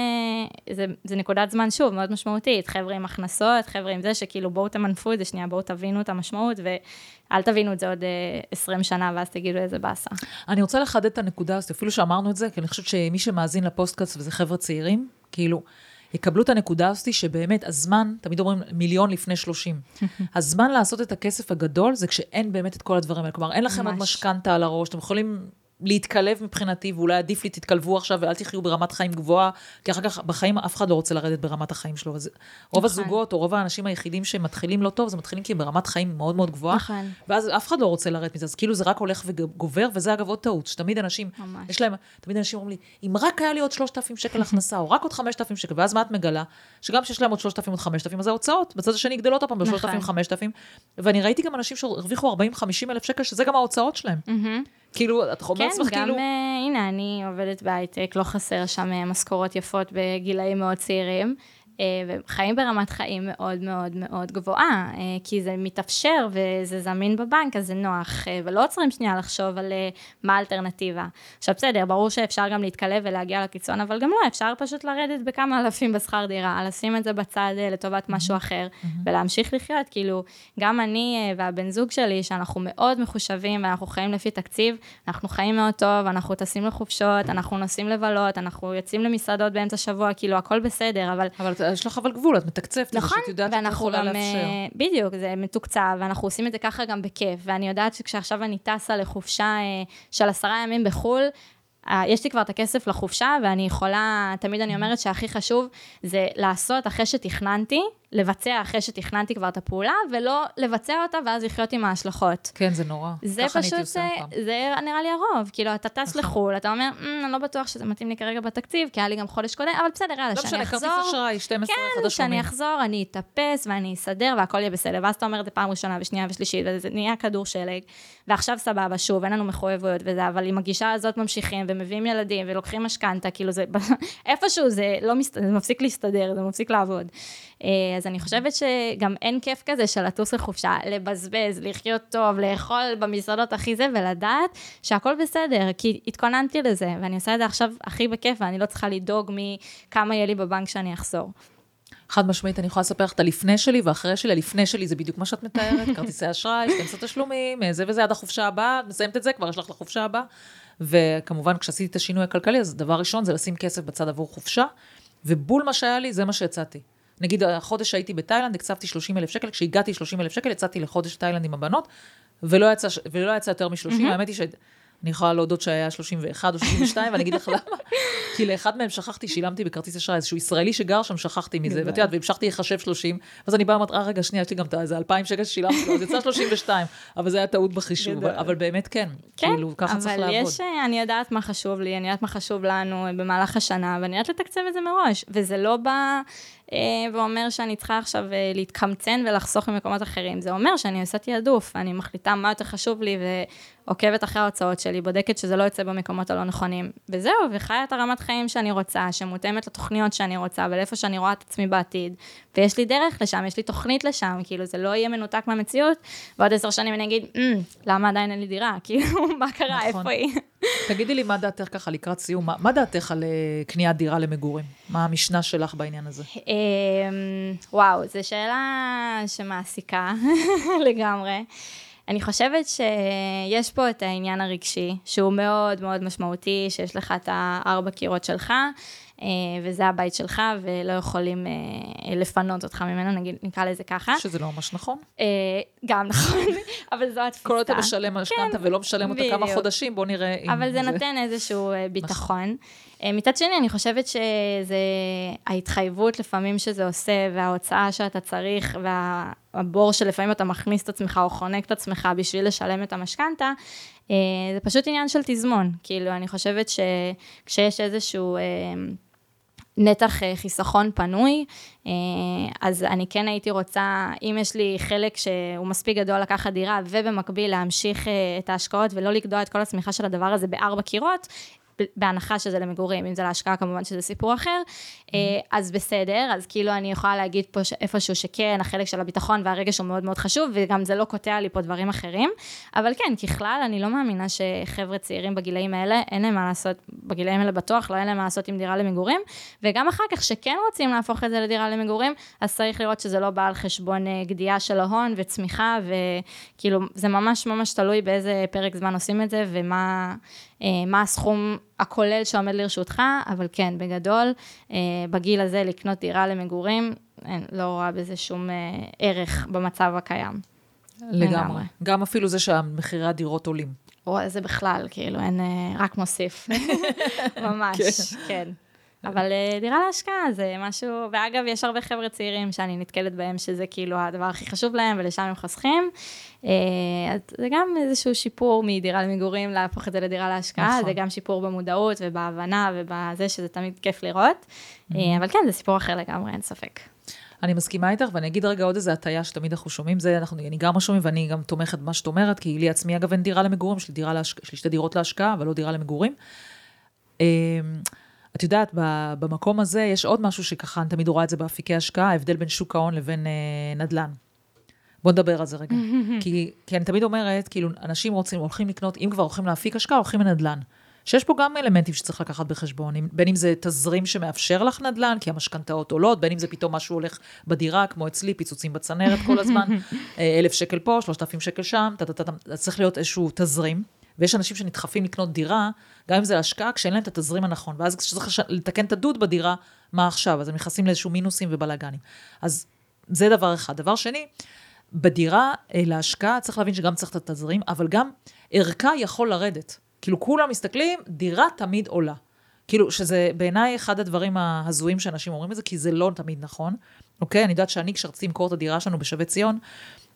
זה, זה נקודת זמן, שוב, מאוד משמעותית. חבר'ה עם הכנסות, חבר'ה עם זה שכאילו בואו תמנפו את זה שנייה, בואו תבינו את המשמעות, ואל תבינו את זה עוד 20 שנה, ואז תגידו איזה באסה. אני רוצה לחדד את הנקודה הזאת, אפילו שאמרנו את זה, כי אני חושבת שמי שמאזין לפוסטקאסט וזה חבר'ה צעירים, כאילו, יקבלו את הנקודה הזאת שבאמת הזמן, תמיד אומרים מיליון לפני שלושים. הזמן לעשות את הכסף הגדול זה כשאין באמת את כל הדברים האלה. כלומר, אין לכם ממש. עוד משכנתה על הראש, אתם יכולים להתקלב מבחינתי, ואולי עדיף לי תתקלבו עכשיו ואל תחיו ברמת חיים גבוהה, כי אחר כך בחיים אף אחד לא רוצה לרדת ברמת החיים שלו. אז רוב נכון. הזוגות, או רוב האנשים היחידים שמתחילים לא טוב, זה מתחילים כי הם ברמת חיים מאוד מאוד גבוהה, נכון. ואז אף אחד לא רוצה לרדת מזה, אז כאילו זה רק הולך וגובר, וזה אגב עוד טעות, שתמיד אנשים, ממש. יש להם, תמיד אנשים אומרים לי, אם רק היה לי עוד 3,000 שקל הכנסה, או רק עוד 5,000 שקל, ואז מה את מגלה? שגם כשיש להם עוד 3,000 עוד 5,000, אז ההוצאות, בצד השני גדלות הפעם ב-3,000, 5,000, נכון. ואני ראיתי גם אנשים שהרוויחו 40-50 אלף שקל, שזה גם ההוצאות שלהם. כאילו, את חומרת עצמך כאילו... כן, גם, הנה, אני עובדת בהייטק, לא חסר שם אה, משכורות יפות בגילאים מאוד צעירים. אה, וחיים ברמת חיים מאוד מאוד מאוד גבוהה, אה, כי זה מתאפשר וזה זמין בבנק, אז זה נוח, אה, ולא עוצרים שנייה לחשוב על מה האלטרנטיבה. עכשיו בסדר, ברור שאפשר גם להתקלב ולהגיע לקיצון, אבל גם לא, אפשר פשוט לרדת בכמה אלפים בשכר דירה, לשים את זה בצד לטובת משהו אחר, ולהמשיך לחיות, כאילו, גם אני והבן זוג שלי, שאנחנו מאוד מחושבים ואנחנו חיים לפי תקציב, אנחנו חיים מאוד טוב, אנחנו טסים לחופשות, אנחנו נוסעים לבלות, אנחנו יוצאים למסעדות באמצע שבוע, כאילו, הכל בסדר, אבל... אבל יש לך אבל גבול, את מתקצבת נכון, את יודעת שאת יכולה לאפשר. אה, בדיוק, זה מתוקצב, ואנחנו עושים את זה ככה גם בכיף, ואני יודעת שכשעכשיו אני טסה לחופשה אה, של עשרה ימים בחו"ל, אה, יש לי כבר את הכסף לחופשה, ואני יכולה, תמיד אני אומרת שהכי חשוב זה לעשות אחרי שתכננתי, לבצע אחרי שתכננתי כבר את הפעולה, ולא לבצע אותה ואז לחיות עם ההשלכות. כן, זה נורא. זה פשוט, זה, זה נראה לי הרוב. כאילו, אתה טס נכון. לחו"ל, אתה אומר, mm, אני לא בטוח שזה מתאים לי כרגע בתקציב, כי היה לי גם חודש קודם, אבל בסדר, יאללה, לא שאני אחזור. לא משנה, כרטיס אשראי, 12 חדשים. כן, שאני אחזור, אני אתאפס ואני אסדר והכל יהיה בסדר. ואז אתה אומר את זה פעם ראשונה ושנייה ושלישית, וזה נהיה כדור שלג. ועכשיו סבבה, שוב, אין לנו מחויבויות וזה, אבל עם הגישה הזאת ממשיכים ומביאים ילדים ולוקחים משכנתה, כאילו זה, איפשהו זה לא מסת... זה מפסיק להסתדר, זה מפסיק לעבוד. אה, אז אני חושבת שגם אין כיף כזה של לטוס לחופשה, לבזבז, לחיות טוב, לאכול במסעדות הכי זה, ולדעת שהכל בסדר, כי התכוננתי לזה, ואני עושה את זה עכשיו הכי בכיף, ואני לא צריכה לדאוג מכמה יהיה לי בבנק שאני אחזור. חד משמעית, אני יכולה לספר לך את הלפני שלי ואחרי שלי, הלפני שלי זה בדיוק מה שאת מתארת, כרטיסי אשראי, 12 תשלומים, זה וזה עד החופשה הבאה, מסיימת את זה, כבר יש לך לחופשה הבאה. וכמובן, כשעשיתי את השינוי הכלכלי, אז דבר ראשון זה לשים כסף בצד עבור חופשה, ובול מה שהיה לי, זה מה שהצעתי. נגיד, החודש שהייתי בתאילנד, הקצבתי 30 אלף שקל, כשהגעתי 30 אלף שקל, יצאתי לחודש תאילנד עם הבנות, ולא יצא, ולא יצא יותר מ-30, mm-hmm. האמת היא ש... אני יכולה להודות שהיה 31 או 32, ואני אגיד לך למה. כי לאחד מהם שכחתי, שילמתי בכרטיס אשראי, איזשהו ישראלי שגר שם, שכחתי מזה, ואת יודעת, והמשכתי לחשב 30, אז אני באה ואומרת, אה, רגע, שנייה, יש לי גם איזה 2,000 שקל ששילמתי לו, אז יצא 32, אבל זה היה טעות בחישוב, אבל באמת כן, כן, כאילו, ככה צריך לעבוד. אבל יש, אה, אני יודעת מה חשוב לי, אני יודעת מה חשוב לנו במהלך השנה, ואני יודעת לתקצב את זה מראש, וזה לא בא... אה, ואומר שאני צריכה עכשיו אה, להתקמצן ולחסוך ממקומות אחרים. זה אומר שאני עושה תעדוף, אני מחליטה מה יותר חשוב לי ועוקבת אחרי ההוצאות שלי, בודקת שזה לא יוצא במקומות הלא נכונים. וזהו, וחיה את הרמת חיים שאני רוצה, שמותאמת לתוכניות שאני רוצה ולאיפה שאני רואה את עצמי בעתיד. ויש לי דרך לשם, יש לי תוכנית לשם, כאילו זה לא יהיה מנותק מהמציאות, ועוד עשר שנים אני אגיד, mm, למה עדיין אין לי דירה? כאילו, מה קרה, נכון. איפה היא? תגידי לי, מה דעתך ככה לקראת סיום? מה, מה דעתך על אה, קניית דירה למגורים? מה המשנה שלך בעניין הזה? אמ, וואו, זו שאלה שמעסיקה לגמרי. אני חושבת שיש פה את העניין הרגשי, שהוא מאוד מאוד משמעותי, שיש לך את הארבע קירות שלך, וזה הבית שלך, ולא יכולים אה, לפנות אותך ממנו, נגיד, נקרא לזה ככה. שזה לא ממש נכון. אה, גם נכון, אבל זו התפיסה. כל עוד אתה משלם משכנתה ולא משלם אותה כמה. חודשים, בוא נראה אם אבל זה נותן איזשהו אה, ביטחון. אה, מצד שני, אני חושבת שזה ההתחייבות לפעמים שזה עושה, וההוצאה שאתה צריך, והבור שלפעמים אתה מכניס את עצמך או חונק את עצמך בשביל לשלם את המשכנתה, אה, זה פשוט עניין של תזמון. כאילו, אני חושבת שכשיש איזשהו... נתח אה, חיסכון פנוי, אה, אז אני כן הייתי רוצה, אם יש לי חלק שהוא מספיק גדול לקחת דירה, ובמקביל להמשיך אה, את ההשקעות ולא לגדוע את כל הצמיחה של הדבר הזה בארבע קירות, בהנחה שזה למגורים, אם זה להשקעה כמובן שזה סיפור אחר, אה, אז בסדר, אז כאילו אני יכולה להגיד פה איפשהו שכן, החלק של הביטחון והרגש הוא מאוד מאוד חשוב, וגם זה לא קוטע לי פה דברים אחרים, אבל כן, ככלל, אני לא מאמינה שחבר'ה צעירים בגילאים האלה, אין להם מה לעשות, בגילאים האלה בטוח, לא אין להם מה לעשות עם דירה למגורים, וגם אחר כך שכן רוצים להפוך את זה לדירה למגורים, אז צריך לראות שזה לא בא על חשבון אה, גדיעה של ההון וצמיחה, וכאילו, זה ממש ממש תלוי באיזה פרק זמן עושים את זה, ומה... מה הסכום הכולל שעומד לרשותך, אבל כן, בגדול, בגיל הזה לקנות דירה למגורים, אין, לא רואה בזה שום ערך במצב הקיים. לגמרי. גם אפילו זה שהמחירי הדירות עולים. או, זה בכלל, כאילו, אין, רק מוסיף. ממש, כן. כן. אבל דירה להשקעה זה משהו, ואגב, יש הרבה חבר'ה צעירים שאני נתקלת בהם, שזה כאילו הדבר הכי חשוב להם, ולשם הם חוסכים. אז זה גם איזשהו שיפור מדירה למגורים, להפוך את זה לדירה להשקעה, נכון. זה גם שיפור במודעות ובהבנה ובזה שזה תמיד כיף לראות. Mm-hmm. אבל כן, זה סיפור אחר לגמרי, אין ספק. אני מסכימה איתך, ואני אגיד רגע עוד איזה הטעיה שתמיד אנחנו שומעים, זה, אנחנו, אני גם שומעים, ואני גם תומכת במה שאת אומרת, כי לי עצמי, אגב, אין דירה למגורים, יש לי, דירה להשק... יש לי שתי דירות להשקעה, אבל לא דירה למגורים. את יודעת, במקום הזה יש עוד משהו שככה, אני תמיד רואה את זה באפיקי השקעה, ההבדל בין שוק ההון לבין אה, נדל"ן. בוא נדבר על זה רגע. כי, כי אני תמיד אומרת, כאילו, אנשים רוצים, הולכים לקנות, אם כבר הולכים להפיק השקעה, הולכים לנדל"ן. שיש פה גם אלמנטים שצריך לקחת בחשבון, בין אם זה תזרים שמאפשר לך נדל"ן, כי המשכנתאות עולות, בין אם זה פתאום משהו הולך בדירה, כמו אצלי, פיצוצים בצנרת כל הזמן, אלף שקל פה, שלושת אלפים שקל שם, אתה צריך להיות איזשהו תזרים. ויש אנשים שנדחפים לקנות דירה, גם אם זה להשקעה, כשאין להם את התזרים הנכון, ואז כשצריך לתקן את הדוד בדירה, מה עכשיו? אז הם נכנסים לאיזשהו מינוסים ובלאגנים. אז זה דבר אחד. דבר שני, בדירה להשקעה, צריך להבין שגם צריך את התזרים, אבל גם ערכה יכול לרדת. כאילו, כולם מסתכלים, דירה תמיד עולה. כאילו, שזה בעיניי אחד הדברים ההזויים שאנשים אומרים את זה, כי זה לא תמיד נכון. אוקיי? אני יודעת שאני, כשרציתי למכור את הדירה שלנו בשבי ציון,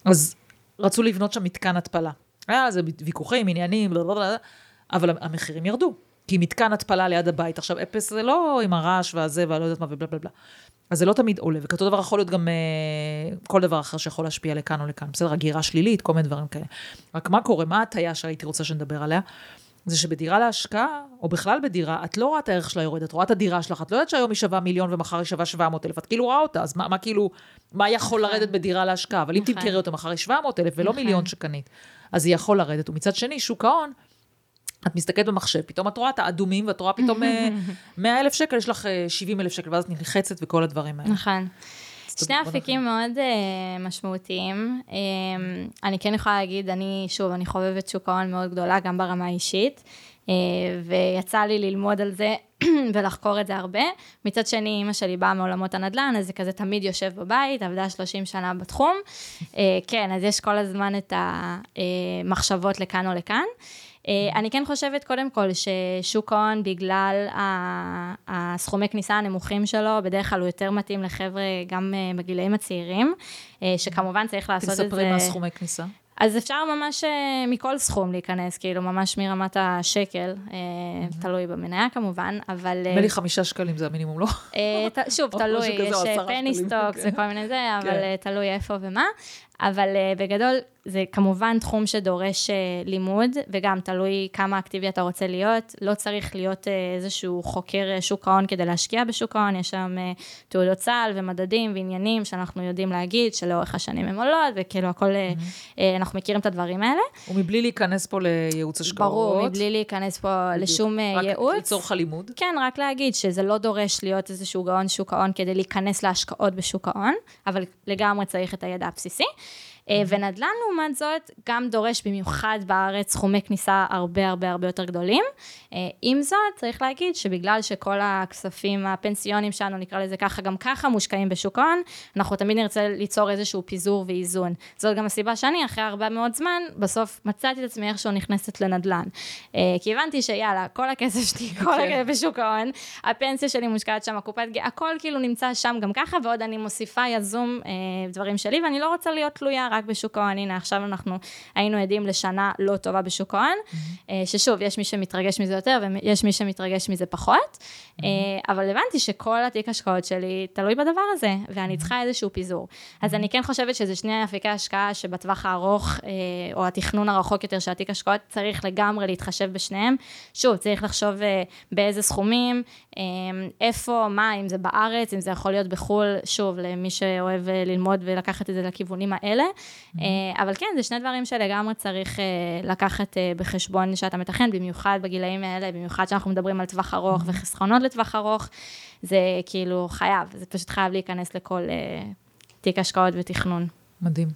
אז רצו לבנות שם מתקן התפלה. היה על זה ויכוחים, עניינים, אבל המחירים ירדו. כי מתקן התפלה ליד הבית, עכשיו אפס זה לא עם הרעש והזה והלא יודעת מה ובלה בלה בלה. אז זה לא תמיד עולה, וכאותו דבר יכול להיות גם אה, כל דבר אחר שיכול להשפיע לכאן או לכאן. בסדר, הגירה שלילית, כל מיני דברים כאלה. רק מה קורה, מה ההטייה שהייתי רוצה שנדבר עליה? זה שבדירה להשקעה, או בכלל בדירה, את לא רואה את הערך שלה יורד, את רואה את הדירה שלך, את לא יודעת שהיום היא שווה מיליון ומחר היא שווה 700 אלף, את כאילו רואה אותה, אז מה, מה כאילו, מה יכול לרדת בדירה להשקעה? אבל אם תמכרי אותה מחר היא 700 אלף ולא מיליון שקנית, אז היא יכול לרדת. ומצד שני, שוק ההון, את מסתכלת במחשב, פתאום את רואה את האדומים, ואת רואה פתאום 100 אלף שקל, יש לך 70 אלף שקל, ואז את נלחצת וכל הדברים האלה. נכון. שני אפיקים מאוד uh, משמעותיים. Um, אני כן יכולה להגיד, אני, שוב, אני חובבת שוק ההון מאוד גדולה, גם ברמה האישית, ויצא לי ללמוד על זה ולחקור את זה הרבה. מצד שני, אימא שלי באה מעולמות הנדל"ן, אז זה כזה תמיד יושב בבית, עבדה 30 שנה בתחום. Uh, כן, אז יש כל הזמן את המחשבות לכאן או לכאן. אני כן חושבת קודם כל ששוק ההון בגלל הסכומי כניסה הנמוכים שלו, בדרך כלל הוא יותר מתאים לחבר'ה גם בגילאים הצעירים, שכמובן צריך לעשות את זה... תספרי מה סכומי כניסה. אז אפשר ממש מכל סכום להיכנס, כאילו ממש מרמת השקל, mm-hmm. תלוי במניה כמובן, אבל... נדמה לי חמישה שקלים זה המינימום, לא? שוב, תלוי, יש penny stocks וכל מיני זה, אבל תלוי איפה ומה. אבל אה, בגדול, זה כמובן תחום שדורש אה, לימוד, וגם תלוי כמה אקטיבי אתה רוצה להיות. לא צריך להיות אה, איזשהו חוקר אה, שוק ההון כדי להשקיע בשוק ההון, יש שם אה, תעודות סל ומדדים ועניינים שאנחנו יודעים להגיד שלאורך השנים הם עולות, וכאילו הכל, ממ-הממ. אה, אה, אנחנו מכירים את הדברים האלה. ומבלי להיכנס פה לייעוץ השקעות. ברור, מבלי להיכנס פה בדיוק. לשום רק ייעוץ. רק לצורך הלימוד. כן, רק להגיד שזה לא דורש להיות איזשהו גאון שוק ההון כדי להיכנס להשקעות בשוק ההון, אבל לגמרי צריך את הידע הבסיסי. אה, ונדל"ן לעומת זאת, גם דורש במיוחד בארץ סכומי כניסה הרבה הרבה הרבה יותר גדולים. אה, עם זאת, צריך להגיד שבגלל שכל הכספים הפנסיונים שלנו, נקרא לזה ככה, גם ככה מושקעים בשוק ההון, אנחנו תמיד נרצה ליצור איזשהו פיזור ואיזון. זאת גם הסיבה שאני, אחרי הרבה מאוד זמן, בסוף מצאתי את עצמי איכשהו נכנסת לנדל"ן. כי הבנתי שיאללה, כל הכסף שלי, כל כן. הכסף בשוק ההון, הפנסיה שלי מושקעת שם, הקופת גאה, הכל כאילו נמצא שם גם ככה, ועוד אני מוסיפה יזום אה, דברים שלי, ואני לא רוצה להיות תלויה רק בשוק ההון. הנה, עכשיו אנחנו היינו עדים לשנה לא טובה בשוק ההון, mm-hmm. אה, ששוב, יש מי שמתרגש מזה יותר, ויש מי שמתרגש מזה פחות, mm-hmm. אה, אבל הבנתי שכל התיק השקעות שלי תלוי בדבר הזה, ואני צריכה איזשהו פיזור. אז אני כן חושבת שזה שני אפיקי השקעה שבטווח הארוך, אה, או התכנון הרחוק יותר של התיק השקעות, צריך לגמרי להתחשב בשניהם. שוב, צריך לחשוב באיזה סכומים, איפה, מה, אם זה בארץ, אם זה יכול להיות בחו"ל, שוב, למי שאוהב ללמוד ולקחת את זה לכיוונים האלה. Mm-hmm. אבל כן, זה שני דברים שלגמרי צריך לקחת בחשבון שאתה מתכן, במיוחד בגילאים האלה, במיוחד שאנחנו מדברים על טווח ארוך mm-hmm. וחסכונות לטווח ארוך, זה כאילו חייב, זה פשוט חייב להיכנס לכל תיק השקעות ותכנון. מדהים.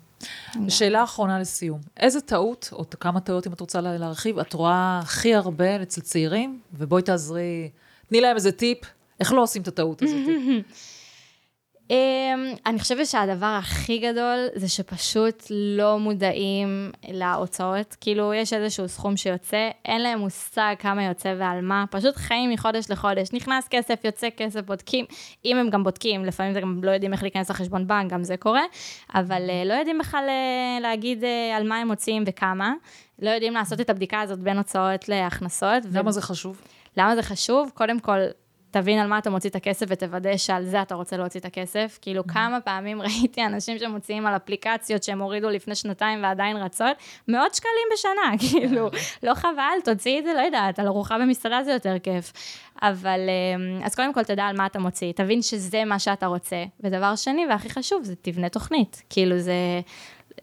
שאלה אחרונה לסיום. איזה טעות, או כמה טעויות אם את רוצה להרחיב, את רואה הכי הרבה אצל צעירים, ובואי תעזרי, תני להם איזה טיפ, איך לא עושים את הטעות הזאת? Um, אני חושבת שהדבר הכי גדול זה שפשוט לא מודעים להוצאות. כאילו, יש איזשהו סכום שיוצא, אין להם מושג כמה יוצא ועל מה, פשוט חיים מחודש לחודש. נכנס כסף, יוצא כסף, בודקים. אם הם גם בודקים, לפעמים זה גם לא יודעים איך להיכנס לחשבון בנק, גם זה קורה, אבל uh, לא יודעים בכלל uh, להגיד uh, על מה הם מוציאים וכמה. לא יודעים לעשות את הבדיקה הזאת בין הוצאות להכנסות. למה ו... זה חשוב? למה זה חשוב? קודם כל, תבין על מה אתה מוציא את הכסף ותוודא שעל זה אתה רוצה להוציא את הכסף. כאילו, mm-hmm. כמה פעמים ראיתי אנשים שמוציאים על אפליקציות שהם הורידו לפני שנתיים ועדיין רצות, מאות שקלים בשנה, כאילו, לא חבל, תוציאי את זה, לא יודעת, על ארוחה במסעדה זה יותר כיף. אבל, אמ, אז קודם כל תדע על מה אתה מוציא, תבין שזה מה שאתה רוצה. ודבר שני, והכי חשוב, זה תבנה תוכנית. כאילו, זה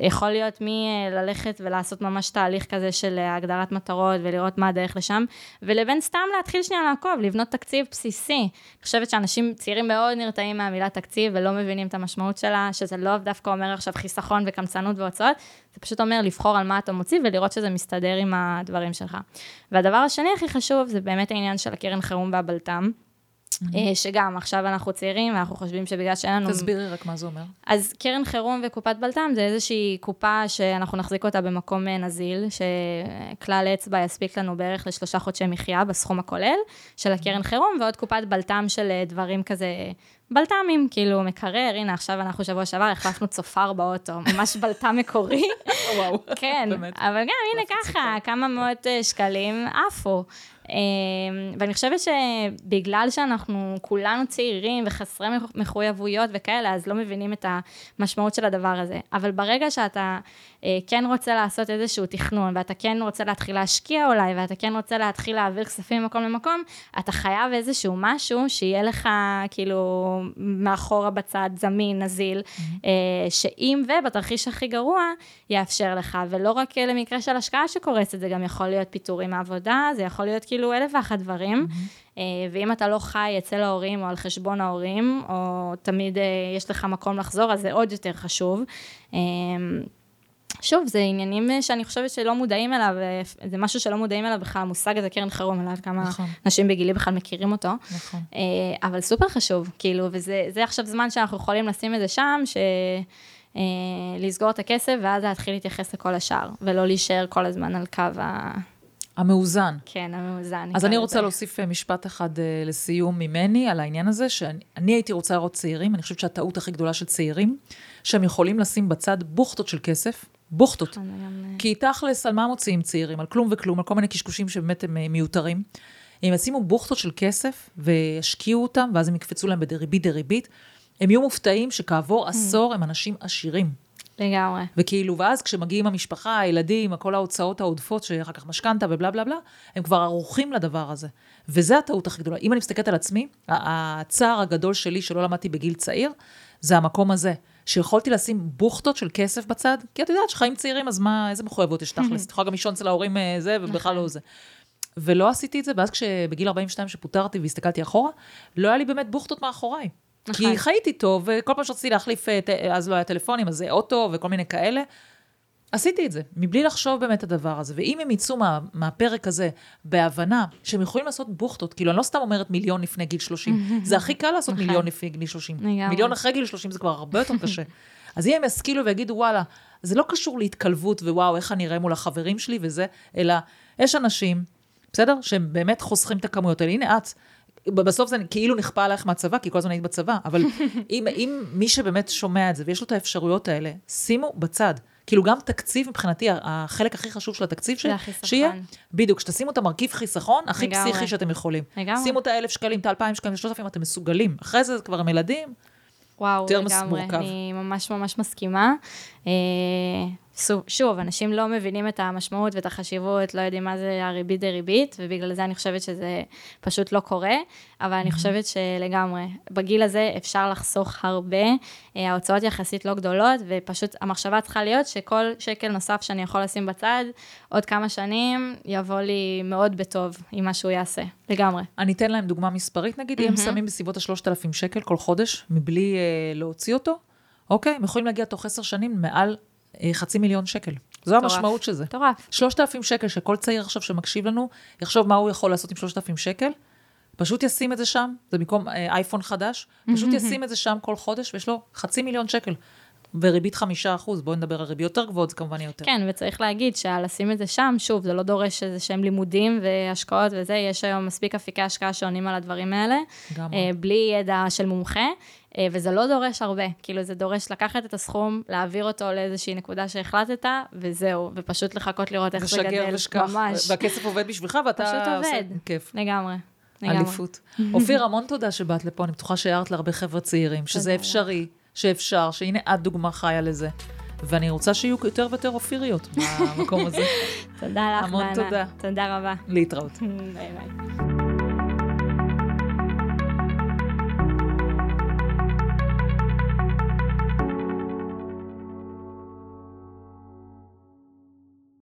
יכול להיות מללכת ולעשות ממש תהליך כזה של הגדרת מטרות ולראות מה הדרך לשם, ולבין סתם להתחיל שנייה לעקוב, לבנות תקציב בסיסי. אני חושבת שאנשים צעירים מאוד נרתעים מהמילה תקציב ולא מבינים את המשמעות שלה, שזה לא דווקא אומר עכשיו חיסכון וקמצנות והוצאות, זה פשוט אומר לבחור על מה אתה מוציא ולראות שזה מסתדר עם הדברים שלך. והדבר השני הכי חשוב זה באמת העניין של הקרן חירום והבלת"ם. Mm-hmm. שגם עכשיו אנחנו צעירים, ואנחנו חושבים שבגלל שאין לנו... תסבירי רק מה זה אומר. אז קרן חירום וקופת בלת"ם זה איזושהי קופה שאנחנו נחזיק אותה במקום אה, נזיל, שכלל אצבע יספיק לנו בערך לשלושה חודשי מחיה בסכום הכולל של הקרן חירום, ועוד קופת בלת"ם של אה, דברים כזה בלת"מים, כאילו מקרר, הנה עכשיו אנחנו שבוע שעבר החלפנו צופר באוטו, ממש בלת"ם מקורי. וואו, כן, באמת. אבל גם הנה ככה, כמה מאות שקלים עפו. אמ, ואני חושבת שבגלל שאנחנו כולנו צעירים וחסרי מחויבויות וכאלה, אז לא מבינים את המשמעות של הדבר הזה. אבל ברגע שאתה אה, כן רוצה לעשות איזשהו תכנון, ואתה כן רוצה להתחיל להשקיע אולי, ואתה כן רוצה להתחיל להעביר כספים ממקום למקום, אתה חייב איזשהו משהו שיהיה לך כאילו מאחורה בצד זמין, נזיל, mm-hmm. שאם ובתרחיש הכי גרוע, יאפשר לך, ולא רק למקרה של השקעה שקורסת, זה גם יכול להיות פיטורים מעבודה, זה יכול להיות כאילו אלף ואחת דברים. Mm-hmm. ואם אתה לא חי אצל ההורים או על חשבון ההורים, או תמיד יש לך מקום לחזור, אז זה עוד יותר חשוב. שוב, זה עניינים אה, שאני חושבת שלא מודעים אליו, אה, זה משהו שלא מודעים אליו בכלל, המושג הזה קרן חירום, אני לא יודעת כמה נכון. אנשים בגילי בכלל מכירים אותו. נכון. אה, אבל סופר חשוב, כאילו, וזה עכשיו זמן שאנחנו יכולים לשים את זה שם, ש... לסגור את הכסף, ואז להתחיל להתייחס לכל השאר, ולא להישאר כל הזמן על קו ה... המאוזן. כן, המאוזן. אז אני רוצה להוסיף משפט אחד לסיום ממני על העניין הזה, שאני הייתי רוצה לראות צעירים, אני חושבת שהטעות הכי גדולה של צעירים, שהם יכולים לשים בצד בוכטות של כסף, בוכטות. נכון, אה, כי תכלס, על מה מוציאים צעירים? על כלום וכלום, על כל מיני קשקושים שבאמת הם אה, מיותרים. אם ישימו בוכטות של כסף וישקיעו אותם, ואז הם יקפצו להם בריבית דריבית, הם יהיו מופתעים שכעבור mm. עשור הם אנשים עשירים. לגמרי. וכאילו, ואז כשמגיעים המשפחה, הילדים, כל ההוצאות העודפות, שאחר כך משכנתה ובלה בלה בלה, הם כבר ערוכים לדבר הזה. וזה הטעות הכי גדולה. אם אני מסתכלת על עצמי, הצער הגדול שלי, שלא למדתי בגיל צעיר, זה המקום הזה. שיכולתי לשים בוכטות של כסף בצד, כי את יודעת שחיים צעירים, אז מה, איזה מחויבות יש תכלס? את יכולה גם לישון אצל ההורים אה, זה, ובכלל לא זה. ולא עשיתי את זה, ואז כשבגיל 42 שפוטרתי והסתכלתי אחורה, לא היה לי באמת בוכטות מאחוריי. נכון. כי חייתי טוב, וכל פעם שרציתי להחליף, אה, אז לא היה טלפונים, אז זה אוטו וכל מיני כאלה. עשיתי את זה, מבלי לחשוב באמת את הדבר הזה. ואם הם יצאו מה, מהפרק הזה בהבנה שהם יכולים לעשות בוכטות, כאילו, אני לא סתם אומרת מיליון לפני גיל 30, זה הכי קל לעשות נכון. מיליון לפני גיל 30. לגמרי. מיליון אחרי גיל 30 זה כבר הרבה יותר קשה. אז אם הם ישכילו ויגידו, וואלה, זה לא קשור להתקלבות ווואו, איך אני אראה מול החברים שלי וזה, אלא יש אנשים, בסדר? שהם באמת חוסכים את הכמויות האלה. הנה את, בסוף זה כאילו נכפה עלייך מהצבא, כי כל הזמן היית בצבא, אבל אם, אם מי שבאמת שומע את זה ויש לו את האפשרויות האלה, שימו בצד. כאילו גם תקציב מבחינתי, החלק הכי חשוב של התקציב ש... זה החיסכון. שיהיה, בדיוק, שתשימו את המרכיב חיסכון הכי לגמרי. פסיכי שאתם יכולים. לגמרי. שימו את האלף שקלים, את האלפיים שקלים, את השלושת אלפים, אתם מסוגלים. אחרי זה כבר עם ילדים, וואו, יותר לגמרי, מורכב. אני ממש ממש מסכימה. שוב, אנשים לא מבינים את המשמעות ואת החשיבות, לא יודעים מה זה הריבית דריבית, ובגלל זה אני חושבת שזה פשוט לא קורה, אבל אני חושבת שלגמרי, בגיל הזה אפשר לחסוך הרבה, אה, ההוצאות יחסית לא גדולות, ופשוט המחשבה צריכה להיות שכל שקל נוסף שאני יכול לשים בצד, עוד כמה שנים יבוא לי מאוד בטוב עם מה שהוא יעשה, לגמרי. אני אתן להם דוגמה מספרית, נגיד, אם הם שמים בסביבות ה-3,000 שקל כל חודש, מבלי אה, להוציא אותו, אוקיי? הם יכולים להגיע תוך עשר שנים מעל חצי מיליון שקל. זו מטורף. המשמעות של זה. מטורף. 3,000 שקל, שכל צעיר עכשיו שמקשיב לנו, יחשוב מה הוא יכול לעשות עם 3,000 שקל, פשוט ישים את זה שם, זה במקום אה, אייפון חדש, פשוט ישים את זה שם כל חודש, ויש לו חצי מיליון שקל. וריבית חמישה אחוז, בואו נדבר על ריבית יותר גבוהות, זה כמובן יהיה יותר. כן, וצריך להגיד שלשים את זה שם, שוב, זה לא דורש איזה שהם לימודים והשקעות וזה, יש היום מספיק אפיקי השקעה שעונים על הדברים האלה, לגמרי. אה, בלי ידע של מומחה, אה, וזה לא דורש הרבה, כאילו זה דורש לקחת את הסכום, להעביר אותו לאיזושהי נקודה שהחלטת, וזהו, ופשוט לחכות לראות איך זה גדל, ושכח, ממש, והכסף עובד בשבילך, ואתה פשוט עושה עובד. כיף. לגמרי, לגמרי. אליפות. אופיר, המון תודה שבאת לפה, אני בטוחה שהערת להרבה חבר'ה צעירים, שזה. אפשרי, שאפשר, שהנה את דוגמה חיה לזה. ואני רוצה שיהיו יותר ויותר אופיריות במקום הזה. תודה לך, המון דנה. תודה. תודה רבה. להתראות. ביי ביי.